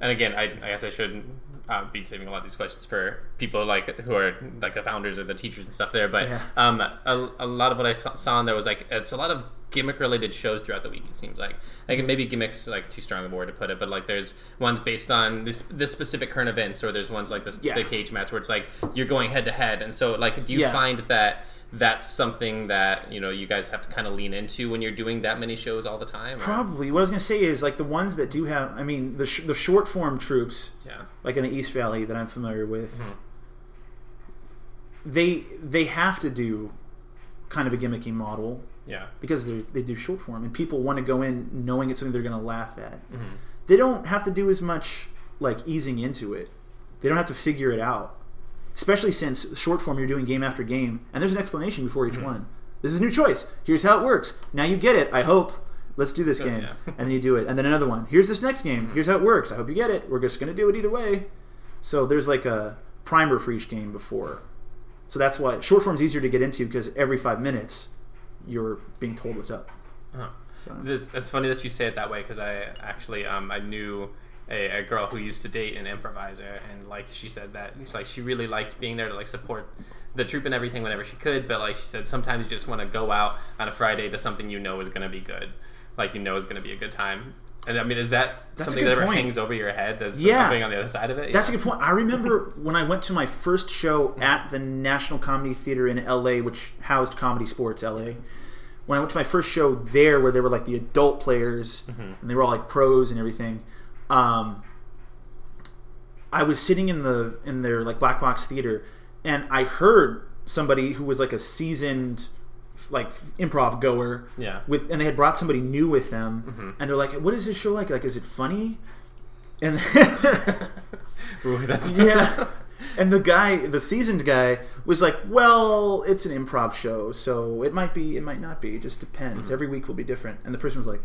and again, I, I guess I shouldn't uh, be saving a lot of these questions for people like who are like the founders or the teachers and stuff there, but Yeah. um, a, a lot of what I f- saw in there was like it's a lot of gimmick related shows throughout the week. It seems like like maybe gimmicks like too strong a word to put it, but like there's ones based on this this specific current events, or there's ones like this Yeah. the cage match where it's like you're going head to head, and so like do you Yeah. find that that's something that you know you guys have to kind of lean into when you're doing that many shows all the time? or- Probably. What I was going to say is like the ones that do have, I mean, the, sh- the short form troupes, Yeah. like in the East Valley that I'm familiar with, Mhm. they they have to do kind of a gimmicky model Yeah. because they they do short form and people want to go in knowing it's something they're going to laugh at. hmm They don't have to do as much like easing into it. They don't have to figure it out. Especially since short form you're doing game after game and there's an explanation before each Mhm. one. This is a new choice. Here's how it works. Now you get it. I hope. Let's do this game. yeah. and then you do it. And then another one. Here's this next game. Here's how it works. I hope you get it. We're just going to do it either way. So there's like a primer for each game before. So that's why short form's easier to get into because every 5 minutes you're being told what's up. Uh-huh. So This, it's funny that you say it that way because I actually um, I knew a, a girl who used to date an improviser and like she said that like she really liked being there to like support the troupe and everything whenever she could but like she said sometimes you just want to go out on a Friday to something you know is going to be good like you know is going to be a good time and I mean is that That's something that ever point. hangs over your head as Yeah. being on the other side of it That's a good point. I remember when I went to my first show at the National Comedy Theater in LA, which housed ComedySportz LA. When I went to my first show there, where they were like the adult players mm-hmm. and they were all like pros and everything, um, I was sitting in the in their like black box theater, and I heard somebody who was like a seasoned like improv goer Yeah. with and they had brought somebody new with them Mm-hmm. and they're like what is this show like? Like is it funny? And Ooh, that's yeah. And the guy the seasoned guy was like well it's an improv show so it might be it might not be. It just depends. Mm-hmm. every week will be different. And the person was like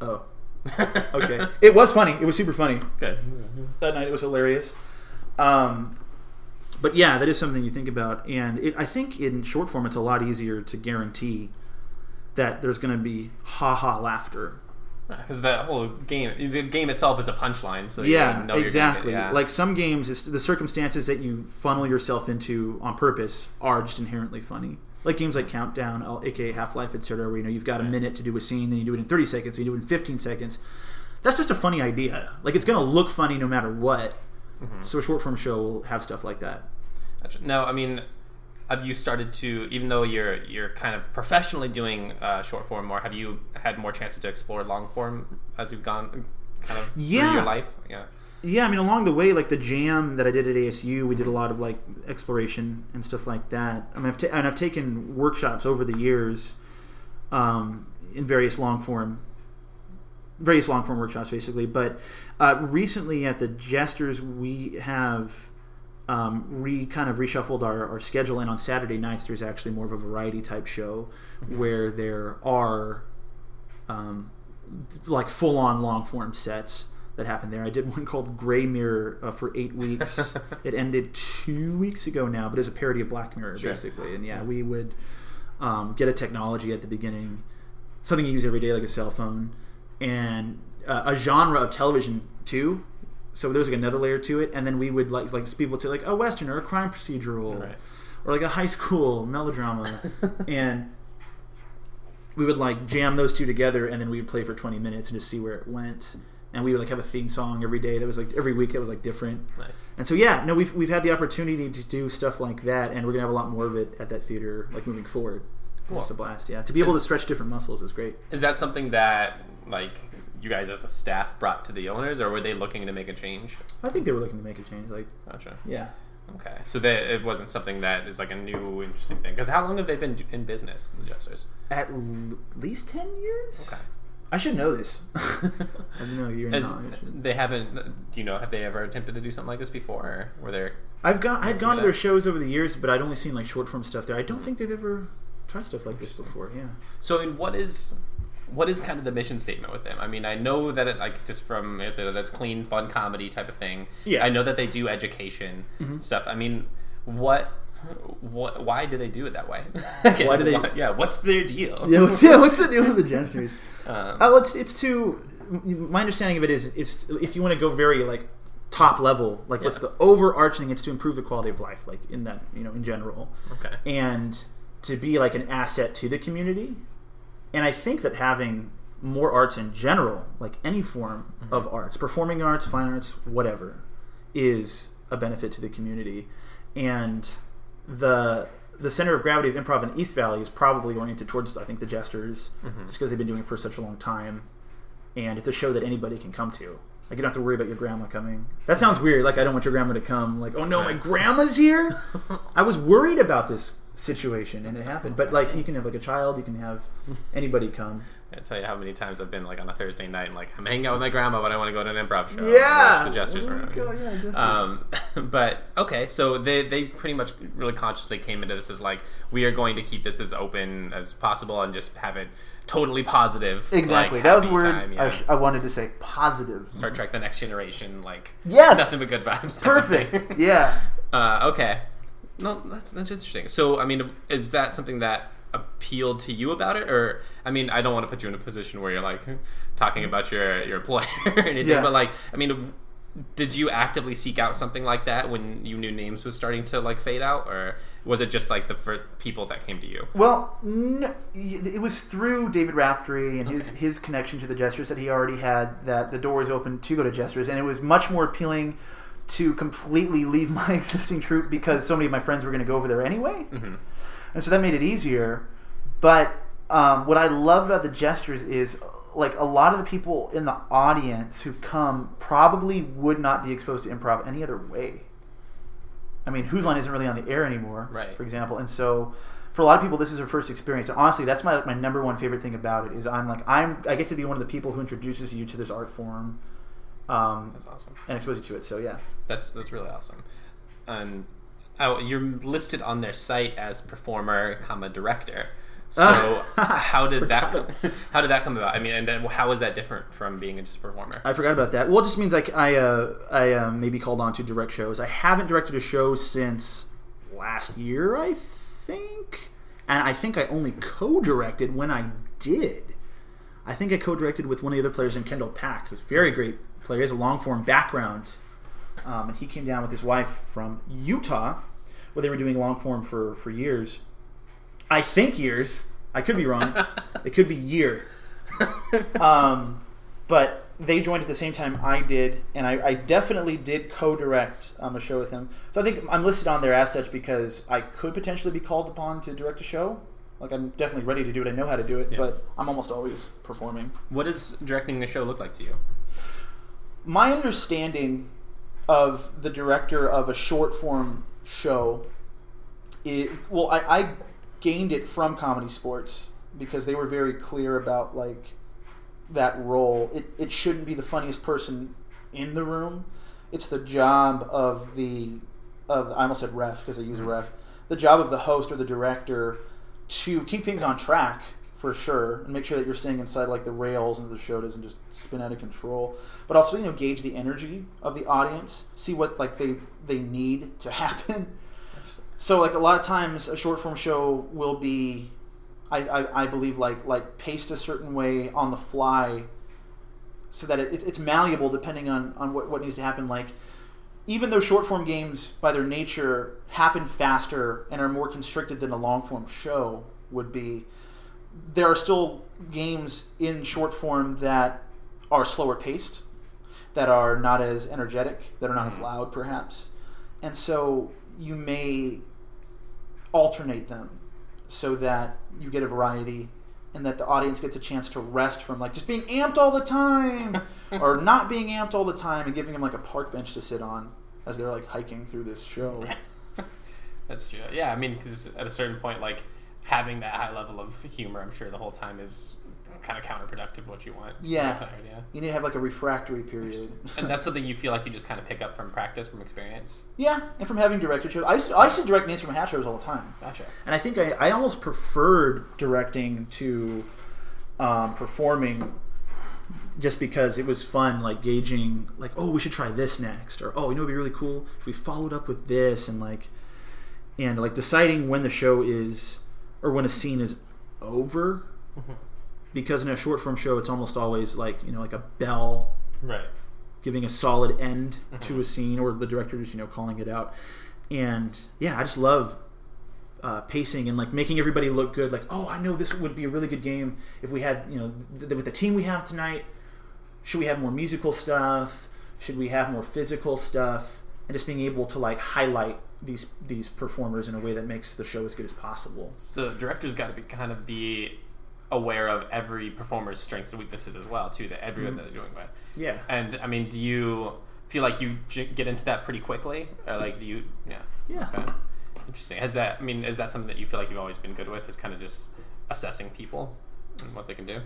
oh okay. It was funny. It was super funny. Good. that night it was hilarious. Um, but yeah that is something you think about. And it, i think in short form it's a lot easier to guarantee that there's going to be ha ha laughter Because the whole game, the game itself is a punchline, so you yeah exactly. yeah. like some games the circumstances that you funnel yourself into on purpose are just inherently funny like games like countdown aka half-life etc where you know you've got a minute to do a scene then you do it in 30 seconds then you do it in 15 seconds. That's just a funny idea. Like it's going to look funny no matter what. Mm-hmm. so a short form show will have stuff like that. No, I mean, have you started to, even though you're you're kind of professionally doing uh, short form more, have you had more chances to explore long form as you've gone kind of through your life? Yeah. Yeah, I mean, along the way, like the jam that I did at ASU, we did a lot of like exploration and stuff like that. I mean, I've ta- and I've taken workshops over the years um, in various long form, various long form workshops, basically. But uh, recently at the Jesterz, we have um, re kind of reshuffled our, our schedule, and on Saturday nights, there's actually more of a variety type show where there are um, like full on long form sets that happened there. I did one called Gray Mirror uh, for eight weeks. it ended two weeks ago now, but it's a parody of Black Mirror Sure. basically. And yeah, we would um, get a technology at the beginning, something you use every day like a cell phone, and uh, a genre of television too. So there was like another layer to it, and then we would like like people would say like a western or a crime procedural Right. or like a high school melodrama, and we would like jam those two together, and then we would play for twenty minutes and just see where it went. And we would like have a theme song every day that was like every week that was like different. Nice. And so yeah, no, we've we've had the opportunity to do stuff like that, and we're gonna have a lot more of it at that theater, like moving forward. Cool. It's a blast, yeah. To be able to stretch different muscles is great. Is that something that like you guys as a staff brought to the owners, or were they looking to make a change? I think they were looking to make a change. Like, Gotcha. yeah, Okay, so they, it wasn't something that is like a new interesting thing. Because how long have they been in business, the Jesterz? at l- least ten years. Okay. I should know this. I you're not. They haven't. Do you know? Have they ever attempted to do something like this before? Or were there? I've gone. I've gone to their shows over the years, but I'd only seen like short form stuff there. I don't think they've ever tried stuff like this before. Yeah. So, I mean, what is what is kind of the mission statement with them? I mean, I know that it like just from it's a that's clean, fun comedy type of thing. Yeah. I know that they do education mm-hmm. stuff. I mean, what? What? Why do they do it that way? Okay, Why do they- yeah. What's their deal? Yeah. What's, yeah, what's the deal with the Jesterz? Um, Oh, it's it's to my understanding of it is it's if you want to go very like top level, like what's the overarching? It's to improve the quality of life, like in that you know in general, okay. and to be like an asset to the community. And I think that having more arts in general, like any form of arts, performing arts, fine arts, whatever, is a benefit to the community. And the the center of gravity of improv in East Valley is probably oriented towards I think the Jesterz, mm-hmm. just because they've been doing it for such a long time, and it's a show that anybody can come to. Like you don't have to worry about your grandma coming. That sounds mm-hmm. weird. Like I don't want your grandma to come. Like oh no, my grandma's here. I was worried about this situation, and it happened. But like you can have like a child, you can have anybody come. I tell you how many times I've been like on a Thursday night and like I'm hanging out with my grandma, but I want to go to an improv show. Yeah. the Jesterz. Room. Yeah, Jesterz. Um, but okay, so they they pretty much really consciously came into this as like we are going to keep this as open as possible and just have it totally positive. Exactly. like, that was word time, I, sh- I wanted to say. Positive. Star Trek: The Next Generation, like Yes. nothing but good vibes. type of thing. Perfect. yeah. Uh, okay. No, that's that's interesting. So, I mean, is that something that appealed to you about it, or I mean, I don't want to put you in a position where you're like talking about your your employer or anything, Yeah. but like, I mean, did you actively seek out something like that when you knew names was starting to like fade out, or was it just like the people that came to you? Well, no, it was through David Raftery and his, his connection to the Jesterz that he already had that the door was open to go to Jesterz, and it was much more appealing to completely leave my existing troupe because so many of my friends were going to go over there anyway, Mm-hmm. and so that made it easier. But um, what I love about the Jesterz is like a lot of the people in the audience who come probably would not be exposed to improv any other way. I mean, Whose Line isn't really on the air anymore, Right. for example, and so for a lot of people, this is their first experience. Honestly, that's my my number one favorite thing about it is I'm like I'm I get to be one of the people who introduces you to this art form, um, That's awesome. and expose you to it. So yeah, That's that's really awesome. And oh, you're listed on their site as performer, comma director. So how did that Forgot. how did that come about? I mean, and then how is that different from being a just performer? I forgot about that. Well, it just means like I uh, I uh, maybe called on to direct shows. I haven't directed a show since last year, I think, and I think I only co-directed when I did. I think I co-directed with one of the other players in Kendall Pack, who's a very great player. He has a long form background, um, and he came down with his wife from Utah, where they were doing long form for for years. I think years. I could be wrong. it could be year. Um, but they joined at the same time I did, and I, I definitely did co-direct um, a show with him. So I think I'm listed on there as such because I could potentially be called upon to direct a show. Like I'm definitely ready to do it. I know how to do it, Yeah. but I'm almost always performing. What does directing the show look like to you? My understanding of the director of a short form show, it, well, I, I gained it from ComedySportz because they were very clear about like that role. It, it shouldn't be the funniest person in the room. It's the job of the of I almost said ref because I use a mm-hmm. ref. The job of the host or the director to keep things on track for sure and make sure that you're staying inside like the rails and the show doesn't just spin out of control. But also you know gauge the energy of the audience, see what like they they need to happen. So like a lot of times a short form show will be I, I, I believe like like paced a certain way on the fly so that it, it, it's malleable depending on, on what, what needs to happen. Like even though short form games by their nature happen faster and are more constricted than a long form show would be there are still games in short form that are slower paced that are not as energetic that are not as mm-hmm. loud perhaps. And so you may alternate them so that you get a variety and that the audience gets a chance to rest from like just being amped all the time or not being amped all the time and giving them like a park bench to sit on as they're like hiking through this show. That's true. Yeah, I mean, because at a certain point, like having that high level of humor, I'm sure the whole time is kind of counterproductive. What you want? Yeah. Yeah. You need to have like a refractory period. And that's something you feel like you just kind of pick up from practice, from experience. yeah, and from having directed shows. I used to, I used to direct Names from Hat shows all the time. Gotcha. And I think I, I almost preferred directing to um, performing just because it was fun, like gauging, like, oh, we should try this next, or oh, you know, it'd be really cool if we followed up with this, and like, and like deciding when the show is or when a scene is over. Because in a short form show, it's almost always like you know, like a bell Right. giving a solid end to a scene, or the director just you know calling it out. And yeah, I just love uh, pacing and like making everybody look good. Like, oh, I know this would be a really good game if we had you know th- with the team we have tonight. Should we have more musical stuff? Should we have more physical stuff? And just being able to like highlight these these performers in a way that makes the show as good as possible. So directors got to be kind of be aware of every performer's strengths and weaknesses as well, too. That everyone mm-hmm. that they're doing with. Yeah. And I mean, do you feel like you j- get into that pretty quickly, or like do you? Yeah. Yeah. Okay. Interesting. Has that? I mean, is that something that you feel like you've always been good with? Is kind of just assessing people and what they can do.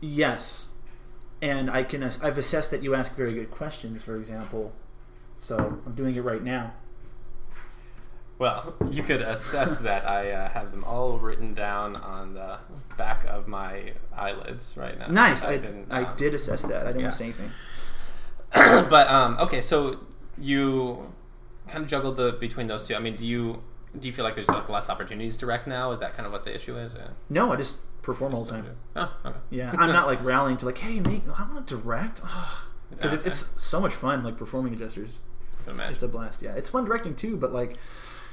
Yes, and I can. I've assessed that you ask very good questions. For example, so I'm doing it right now. Well, you could assess that. I uh, have them all written down on the back of my eyelids right now. Nice. I, didn't. I um, did assess that. I didn't yeah. say anything. but um, okay, so you kind of juggled the between those two. I mean, do you do you feel like there's like less opportunities to rec now? Is that kind of what the issue is? Yeah. No, I just perform all the time. Oh, okay. Yeah, I'm not like rallying to like, hey, make I want to direct because it's, Okay. it's so much fun. Like performing adjusters, it's, it's a blast. Yeah, it's fun directing too. But like,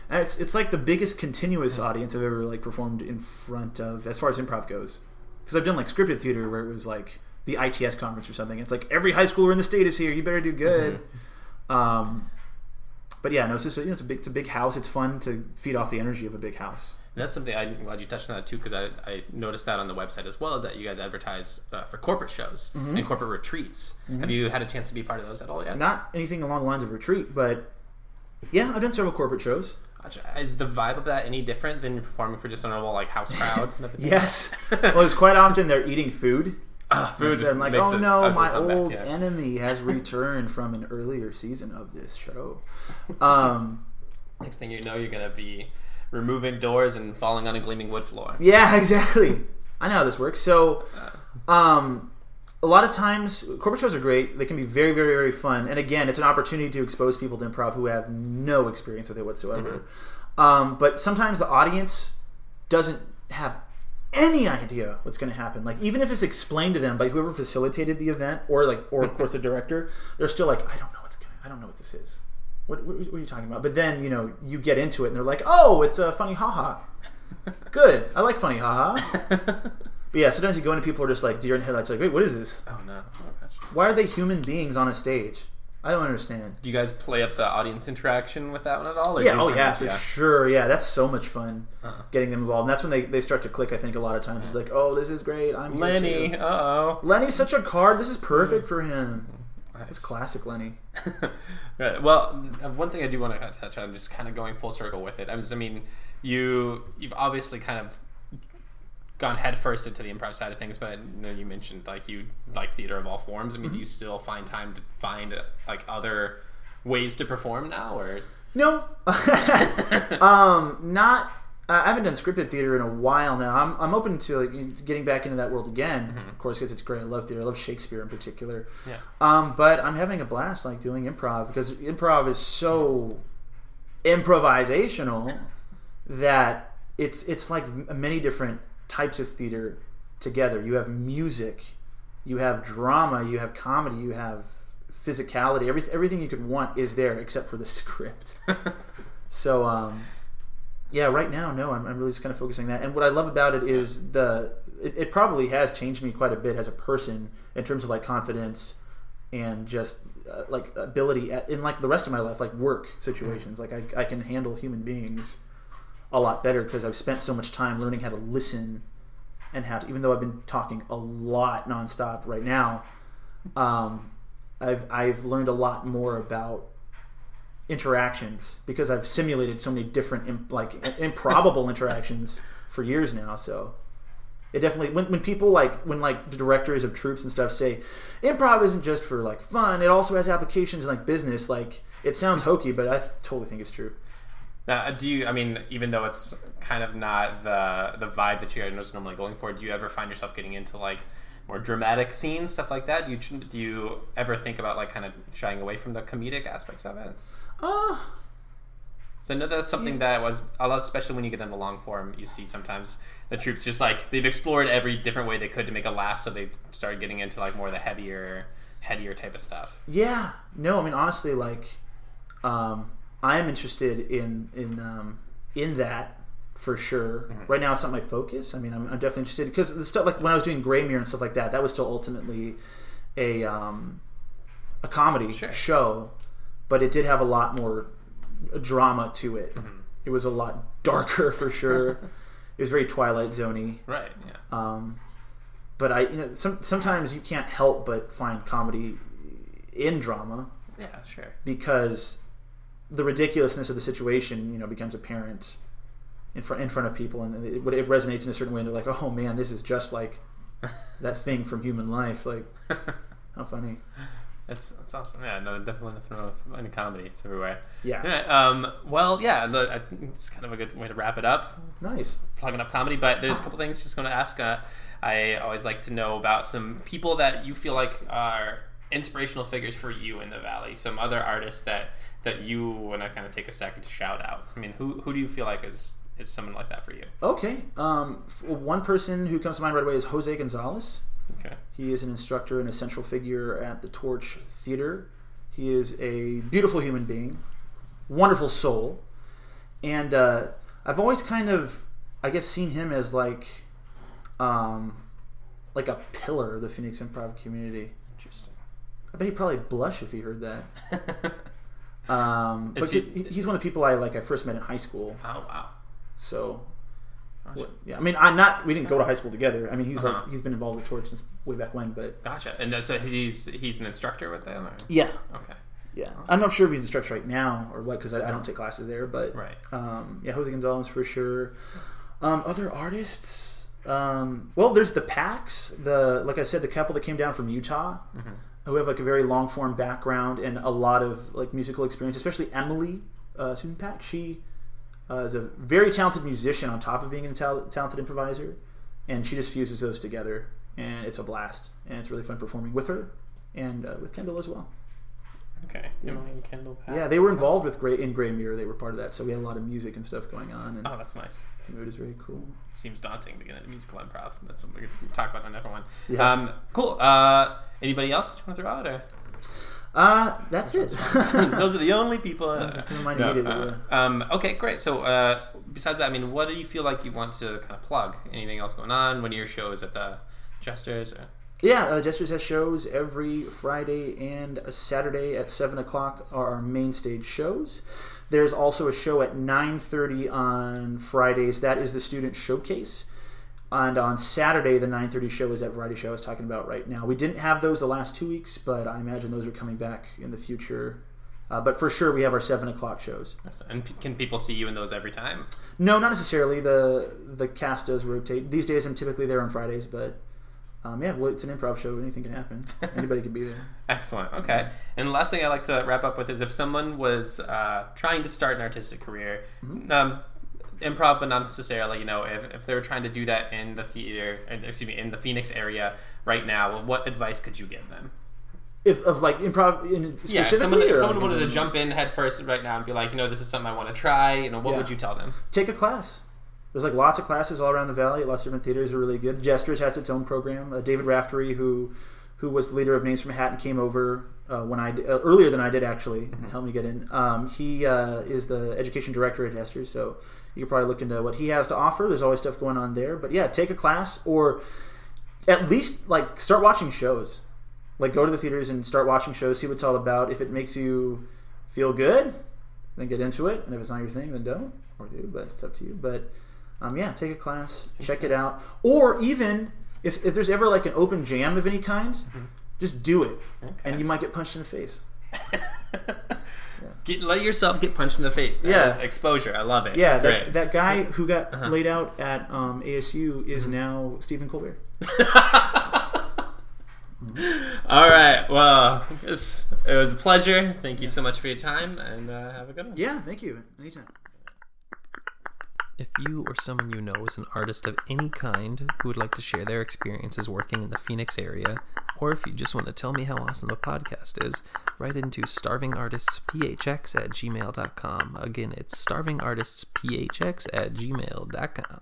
and it's it's like the biggest continuous audience I've ever like performed in front of as far as improv goes. Because I've done like scripted theater where it was like the ITS conference or something. It's like every high schooler in the state is here. You better do good. Um, but yeah, no, it's just a, you know, it's a big it's a big house. It's fun to feed off the energy of a big house. And that's something I'm glad you touched on that too, because I, I noticed that on the website as well, is that you guys advertise uh, for corporate shows and corporate retreats. Have you had a chance to be part of those at all yet? Not anything along the lines of retreat, but yeah, I've done several corporate shows. Is the vibe of that any different than performing for just a normal like house crowd? Yes. well, it's quite often they're eating food. Ah, food. I'm like, oh no, my old yeah. enemy has returned from an earlier season of this show. Um, Next thing you know, you're gonna be removing doors and falling on a gleaming wood floor. yeah, exactly. I know how this works. So, um, a lot of times, corporate shows are great. They can be very, very, very fun. And again, it's an opportunity to expose people to improv who have no experience with it whatsoever. Um, but sometimes the audience doesn't have any idea what's going to happen. Like even if it's explained to them by whoever facilitated the event, or like, or of course the director, they're still like, I don't know what's going. to I don't know what this is. What, what, what are you talking about? But then you know you get into it, and they're like, oh, it's a funny haha. Good, I like funny haha. But yeah, sometimes you go into people who are just like deer in headlights, like, wait, what is this? Oh no! Oh, gosh. Why are they human beings on a stage? I don't understand. Do you guys play up the audience interaction with that one at all? Yeah, oh yeah, for sure. Yeah, that's so much fun Uh-huh. getting them involved. And that's when they, they start to click, I think, a lot of times. It's like, oh, this is great. I'm Lenny. Uh oh. Lenny's such a card. This is perfect for him. It's classic Lenny. right. Well, uh, one thing I do want to touch on, just kind of going full circle with it. I was, I mean, you you've obviously kind of gone headfirst into the improv side of things, but I know you mentioned like you like theater of all forms. I mean, do you still find time to find uh, like other ways to perform now, or No, um, not. I haven't done scripted theater in a while now. I'm, I'm open to like getting back into that world again. Of course, because it's great. I love theater. I love Shakespeare in particular. yeah, Um, but I'm having a blast like doing improv because improv is so improvisational that it's it's like many different types of theater together. You have music, you have drama, you have comedy, you have physicality. Everything everything you could want is there except for the script. So um, yeah, right now, no, I'm, I'm really just kind of focusing that. And what I love about it is the it, it probably has changed me quite a bit as a person in terms of like confidence and just uh, like ability at, in like the rest of my life, like work situations. Like I, I can handle human beings a lot better because I've spent so much time learning how to listen and how to, even though I've been talking a lot nonstop right now, um, I've I've learned a lot more about interactions because I've simulated so many different imp- like improbable interactions for years now. So it definitely when, when people like when like the directors of troupes and stuff say improv isn't just for like fun, it also has applications in like business. Like it sounds hokey, but I totally think it's true. Now, do you? I mean, even though it's kind of not the the vibe that you guys are normally going for, do you ever find yourself getting into like more dramatic scenes, stuff like that? Do you do you ever think about like kind of shying away from the comedic aspects of it? Uh So I know that's something that was a lot, especially when you get into long form. You see sometimes the troupes just like they've explored every different way they could to make a laugh, so they started getting into like more of the heavier, headier type of stuff. Yeah, no, I mean honestly, like, um, I am interested in in um, in that for sure. Right now, it's not my focus. I mean, I'm, I'm definitely interested because the stuff like when I was doing Grey Mirror and stuff like that, that was still ultimately a um, a comedy Sure. show, but it did have a lot more drama to it. It was a lot darker for sure. it was very Twilight Zoney. Right. Yeah. Um, but I, you know, some, sometimes you can't help but find comedy in drama Yeah. Sure. because the ridiculousness of the situation, you know, becomes apparent in front in front of people, and it, it resonates in a certain way. And they're like, "Oh man, this is just like that thing from human life." Like, how funny? That's that's awesome. Yeah, no, definitely nothing wrong with any comedy. It's everywhere. Yeah, Yeah. Um. Well, yeah. the- I think it's kind of a good way to wrap it up. nice. Plugging up comedy, but there's a couple things just going to ask. Uh, I always like to know about some people that you feel like are inspirational figures for you in the valley. Some other artists that that you want to kind of take a second to shout out. I mean, who who do you feel like is is someone like that for you? Okay. Um, one person who comes to mind right away is Jose Gonzalez. Okay. He is an instructor and a central figure at the Torch Theater. He is a beautiful human being, wonderful soul, and uh, I've always kind of, I guess, seen him as like, um, like a pillar of the Phoenix improv community. Interesting. I bet he'd probably blush if he heard that. Um, but he- he, he's one of the people I like. I first met in high school, oh wow. so Gotcha. yeah. I mean, I'm not. We didn't go to high school together. I mean, he's Uh-huh. like he's been involved with Torch since way back when. But Gotcha. And uh, so he's he's an instructor with them. Or? yeah, Okay. Yeah, I'm not sure if he's instructor right now or what because I, I don't take classes there. But Right. um, yeah, Jose Gonzalez for sure. Um, other artists, um, well, there's the Packs. The like I said, the couple that came down from Utah, who have like a very long form background and a lot of like musical experience. Especially Emily uh, Susan Pack. She uh, is a very talented musician on top of being a tal- talented improviser, and she just fuses those together, and it's a blast. And it's really fun performing with her and uh, with Kendall as well. Okay. Emily and Kendall. Pat. Yeah, they were involved with Gray in Gray Mirror. They were part of that, so we had a lot of music and stuff going on, and Oh, that's nice. It is very cool. It seems daunting to get into musical improv. That's something we could talk about on another one. Yeah. Um, cool. Uh, anybody else you want to throw out? Or? Uh, that's it. Those are the only people. Uh, Come to mind no, uh, um, okay, great. So, uh, besides that, I mean, what do you feel like you want to kind of plug? Anything else going on? When your shows at the Jesterz? Or? yeah, uh, Jesterz has shows every Friday and Saturday at seven o'clock are our main stage shows. There's also a show at nine thirty on Fridays. That is the student showcase. And on Saturday, the 9:30 show is that variety show I was talking about right now. We didn't have those the last two weeks, but I imagine those are coming back in the future. Uh, but for sure, we have our seven o'clock shows. And p- can people see you in those every time? No, not necessarily. the The cast does rotate. These days, I'm typically there on Fridays, but um, yeah, well, it's an improv show. Anything can happen. Anybody can be there. Excellent. Okay. And the last thing I like to wrap up with is if someone was uh, trying to start an artistic career, um, improv, but not necessarily, you know, if, if they were trying to do that in the theater, excuse me, in the Phoenix area right now, what advice could you give them? If of like improv in Yeah, if specifically, someone, if someone wanted to jump in head first right now and be like, you know, this is something I want to try, you know, what Yeah. would you tell them? take a class. There's like lots of classes all around the valley. Lots of different theaters are really good. Jesterz has its own program. Uh, David Raftery, who who was the leader of Names from Manhattan, came over uh, when I uh, earlier than I did actually and helped me get in. Um, he uh, is the education director at Jesterz, so you could probably look into what he has to offer. There's always stuff going on there. But yeah, take a class or at least like start watching shows. Like go to the theaters and start watching shows, see what it's all about. If it makes you feel good, then get into it. And if it's not your thing, then don't or do. But it's up to you. But um, yeah, take a class, check it out, or even if, if there's ever like an open jam of any kind, just do it, Okay. and you might get punched in the face. Get, let yourself get punched in the face. That Yeah. exposure. I love it. Yeah, Great. that, that guy who got Uh-huh. laid out at um, ASU is now Stephen Colbert. All right. Well, it was a pleasure. Thank you so much for your time, and uh, have a good one. Yeah, thank you. Anytime. If you or someone you know is an artist of any kind who would like to share their experiences working in the Phoenix area, or if you just want to tell me how awesome the podcast is, write into starvingartistsphx at gmail.com. Again, it's starvingartistsphx at gmail.com.